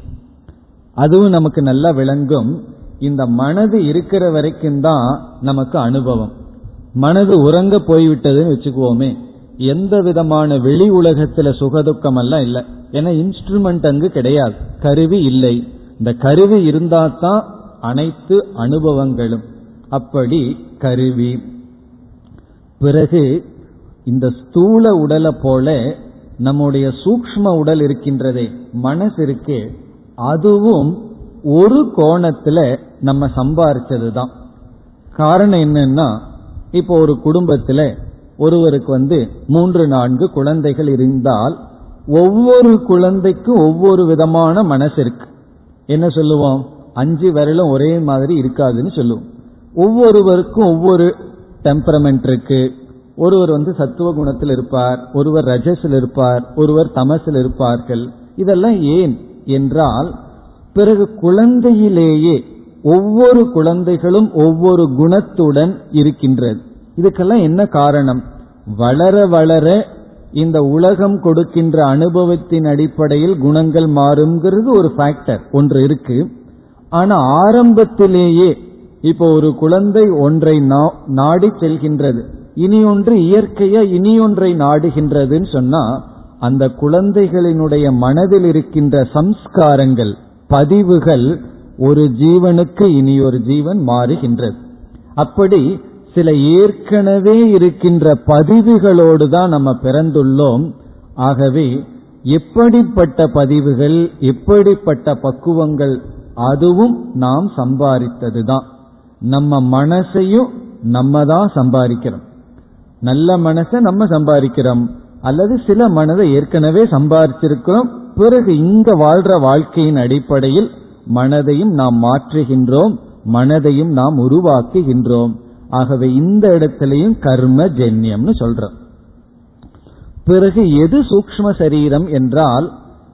அதுவும் நமக்கு நல்லா விளங்கும். இந்த மனது இருக்கிற வரைக்கும் தான் நமக்கு அனுபவம். மனது உறங்க போய்விட்டதுன்னு வச்சுக்குவோமே. எந்த விதமான வெளி உலகத்துல சுகதுக்கம் எல்லாம் இல்லை. ஏன்னா இன்ஸ்ட்ருமெண்ட் அங்கு கிடையாது. கருவி இல்லை. இந்த கருவி இருந்தா தான் அனைத்து அனுபவங்களும். அப்படி கருவி. பிறகு இந்த ஸ்தூல உடலை போல நம்முடைய சூக்ம உடல் இருக்கின்றதே மனசு இருக்கே அதுவும் ஒரு கோணத்துல நம்ம சம்பாரிச்சது தான் காரணம் என்னன்னா இப்போ ஒரு குடும்பத்துல ஒருவருக்கு வந்து மூன்று நான்கு குழந்தைகள் இருந்தால் ஒவ்வொரு குழந்தைக்கும் ஒவ்வொரு விதமான மனசு இருக்கு. என்ன சொல்லுவோம்? அஞ்சு விரலும் ஒரே மாதிரி இருக்காதுன்னு சொல்லுவோம். ஒவ்வொருவருக்கும் ஒவ்வொரு டெம்பரமெண்ட் இருக்கு. ஒருவர் வந்து சத்துவ குணத்தில் இருப்பார் ஒருவர் ரஜஸில் இருப்பார் ஒருவர் தமசில் இருப்பார்கள். இதெல்லாம் ஏன் என்றால் பிறகு குழந்தையிலேயே ஒவ்வொரு குழந்தைகளும் ஒவ்வொரு குணத்துடன் இருக்கின்றது. இதுக்கெல்லாம் என்ன காரணம்? வளர வளர இந்த உலகம் கொடுக்கின்ற அனுபவத்தின் அடிப்படையில் குணங்கள் மாறுங்கிறது ஒரு ஃபேக்டர் ஒன்று இருக்கு. ஆனா ஆரம்பத்திலேயே இப்போ ஒரு குழந்தை ஒன்றை நாடி செல்கின்றது. இனி ஒன்று இயற்கையா இனி ஒன்றை நாடுகின்றதுன்னு சொன்னா அந்த குழந்தைகளினுடைய மனதில் இருக்கின்ற சம்ஸ்காரங்கள் பதிவுகள் ஒரு ஜீவனுக்கு இனி ஒரு ஜீவன் மாறுகின்றது. அப்படி சில ஏற்கனவே இருக்கின்ற பதிவுகளோடு தான் நம்ம பிறந்துள்ளோம். ஆகவே எப்படிப்பட்ட பதிவுகள் எப்படிப்பட்ட பக்குவங்கள் அதுவும் நாம் சம்பாதித்ததுதான் நம்ம மனசையும் நம்ம தான் சம்பாதிக்கிறோம். நல்ல மனசை நம்ம சம்பாதிக்கிறோம். அல்லது சில மனதை ஏற்கனவே சம்பாதிச்சிருக்கிறோம். பிறகு இங்க வாழ்ற வாழ்க்கையின் அடிப்படையில் மனதையும் நாம் மாற்றுகின்றோம். மனதையும் நாம் உருவாக்குகின்றோம். ஆகவே இந்த இடத்திலையும் கர்ம ஜென்யம்னு சொல்றோம். பிறகு எது சூக்ம சரீரம் என்றால்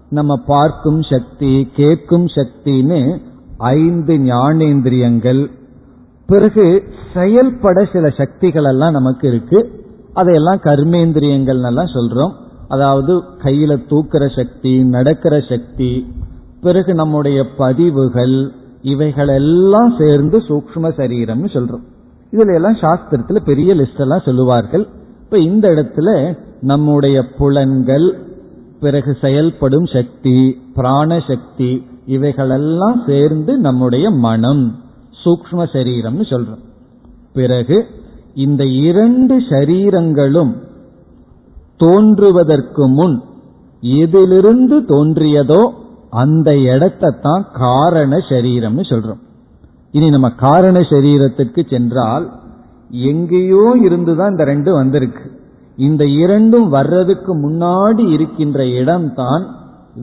நம்ம பார்க்கும் சக்தி கேட்கும் சக்தின்னு ஐந்து ஞானேந்திரியங்கள் பிறகு செயல்பட சில சக்திகள் எல்லாம் நமக்கு இருக்கு. அதையெல்லாம் கர்மேந்திரியங்கள் எல்லாம் சொல்றோம். அதாவது கையில தூக்குற சக்தி நடக்கிற சக்தி பிறகு நம்முடைய பதிவுகள் இவைகள் எல்லாம் சேர்ந்து சூக்ம சரீரம்னு சொல்றோம். இதுல எல்லாம் சாஸ்திரத்துல பெரிய லிஸ்ட் எல்லாம் சொல்லுவார்கள். இப்ப இந்த இடத்துல நம்முடைய புலன்கள் பிறகு செயல்படும் சக்தி பிராண சக்தி இவைகளெல்லாம் சேர்ந்து நம்முடைய மனம். சூக்ம சரீரம்னு சொல்றோம். பிறகு இந்த இரண்டு சரீரங்களும் தோன்றுவதற்கு முன் எதிலிருந்து தோன்றியதோ அந்த இடத்தை தான் காரண சரீரம்னு சொல்றோம். இனி நம்ம காரண சரீரத்திற்கு சென்றால் எங்கேயோ இருந்துதான் இந்த ரெண்டு வந்திருக்கு. இந்த இரண்டும் வர்றதுக்கு முன்னாடி இருக்கின்ற இடம்தான்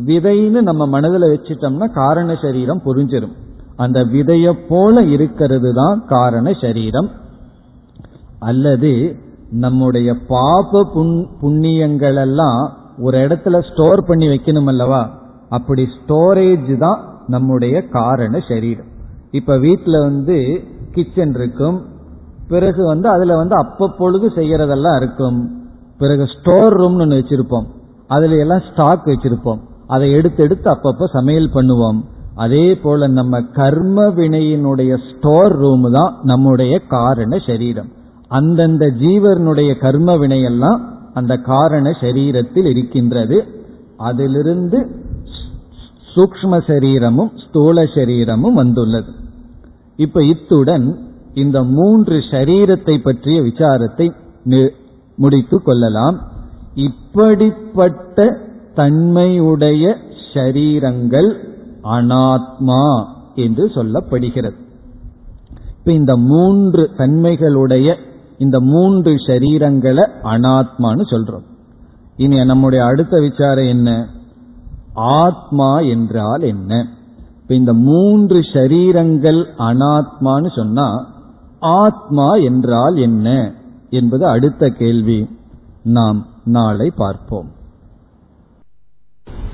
விதைன்னு நம்ம மனதில் வச்சிட்டோம்னா காரண சரீரம் புரிஞ்சிடும் அந்த விதைய போல இருக்கிறது தான் காரண சரீரம். அல்லது நம்முடைய பாப புண்ணியங்கள் எல்லாம் ஒரு இடத்துல ஸ்டோர் பண்ணி வைக்கணும் அல்லவா? அப்படி ஸ்டோரேஜ் தான் நம்முடைய காரண சரீரம். இப்ப வீட்டில் வந்து கிச்சன் இருக்கும். பிறகு வந்து அதுல வந்து அப்பப்பொழுது செய்யறதெல்லாம் இருக்கும். பிறகு ஸ்டோர் ரூம்னு ஒன்று வச்சிருப்போம். அதுல எல்லாம் ஸ்டாக் வச்சிருப்போம். அதை எடுத்து எடுத்து அப்பப்போ சமையல் பண்ணுவோம். அதே போல நம்ம கர்ம வினையினுடைய ஸ்டோர் ரூம் தான் நம்முடைய காரண சரீரம். அந்தந்த ஜீவனுடைய கர்ம வினையெல்லாம் அந்த காரண சரீரத்தில் இருக்கின்றது. அதிலிருந்து சூக்ம சரீரமும் ஸ்தூல சரீரமும் வந்துள்ளது. இப்ப இத்துடன் இந்த மூன்று சரீரத்தை பற்றிய விசாரத்தை முடித்து கொள்ளலாம். இப்படிப்பட்ட தன்மையுடைய ஷரீரங்கள் அனாத்மா என்று சொல்லப்படுகிறது. இப்ப இந்த மூன்று தன்மைகளுடைய இந்த மூன்று சரீரங்களை அனாத்மான்னு சொல்றோம். இனி நம்முடைய அடுத்த விசாரம் என்ன? ஆத்மா என்றால் என்ன? இப்ப இந்த மூன்று ஷரீரங்கள் அனாத்மான்னு சொன்னா ஆத்மா என்றால் என்ன என்பது அடுத்த கேள்வி. நாம் நாளை பார்ப்போம்.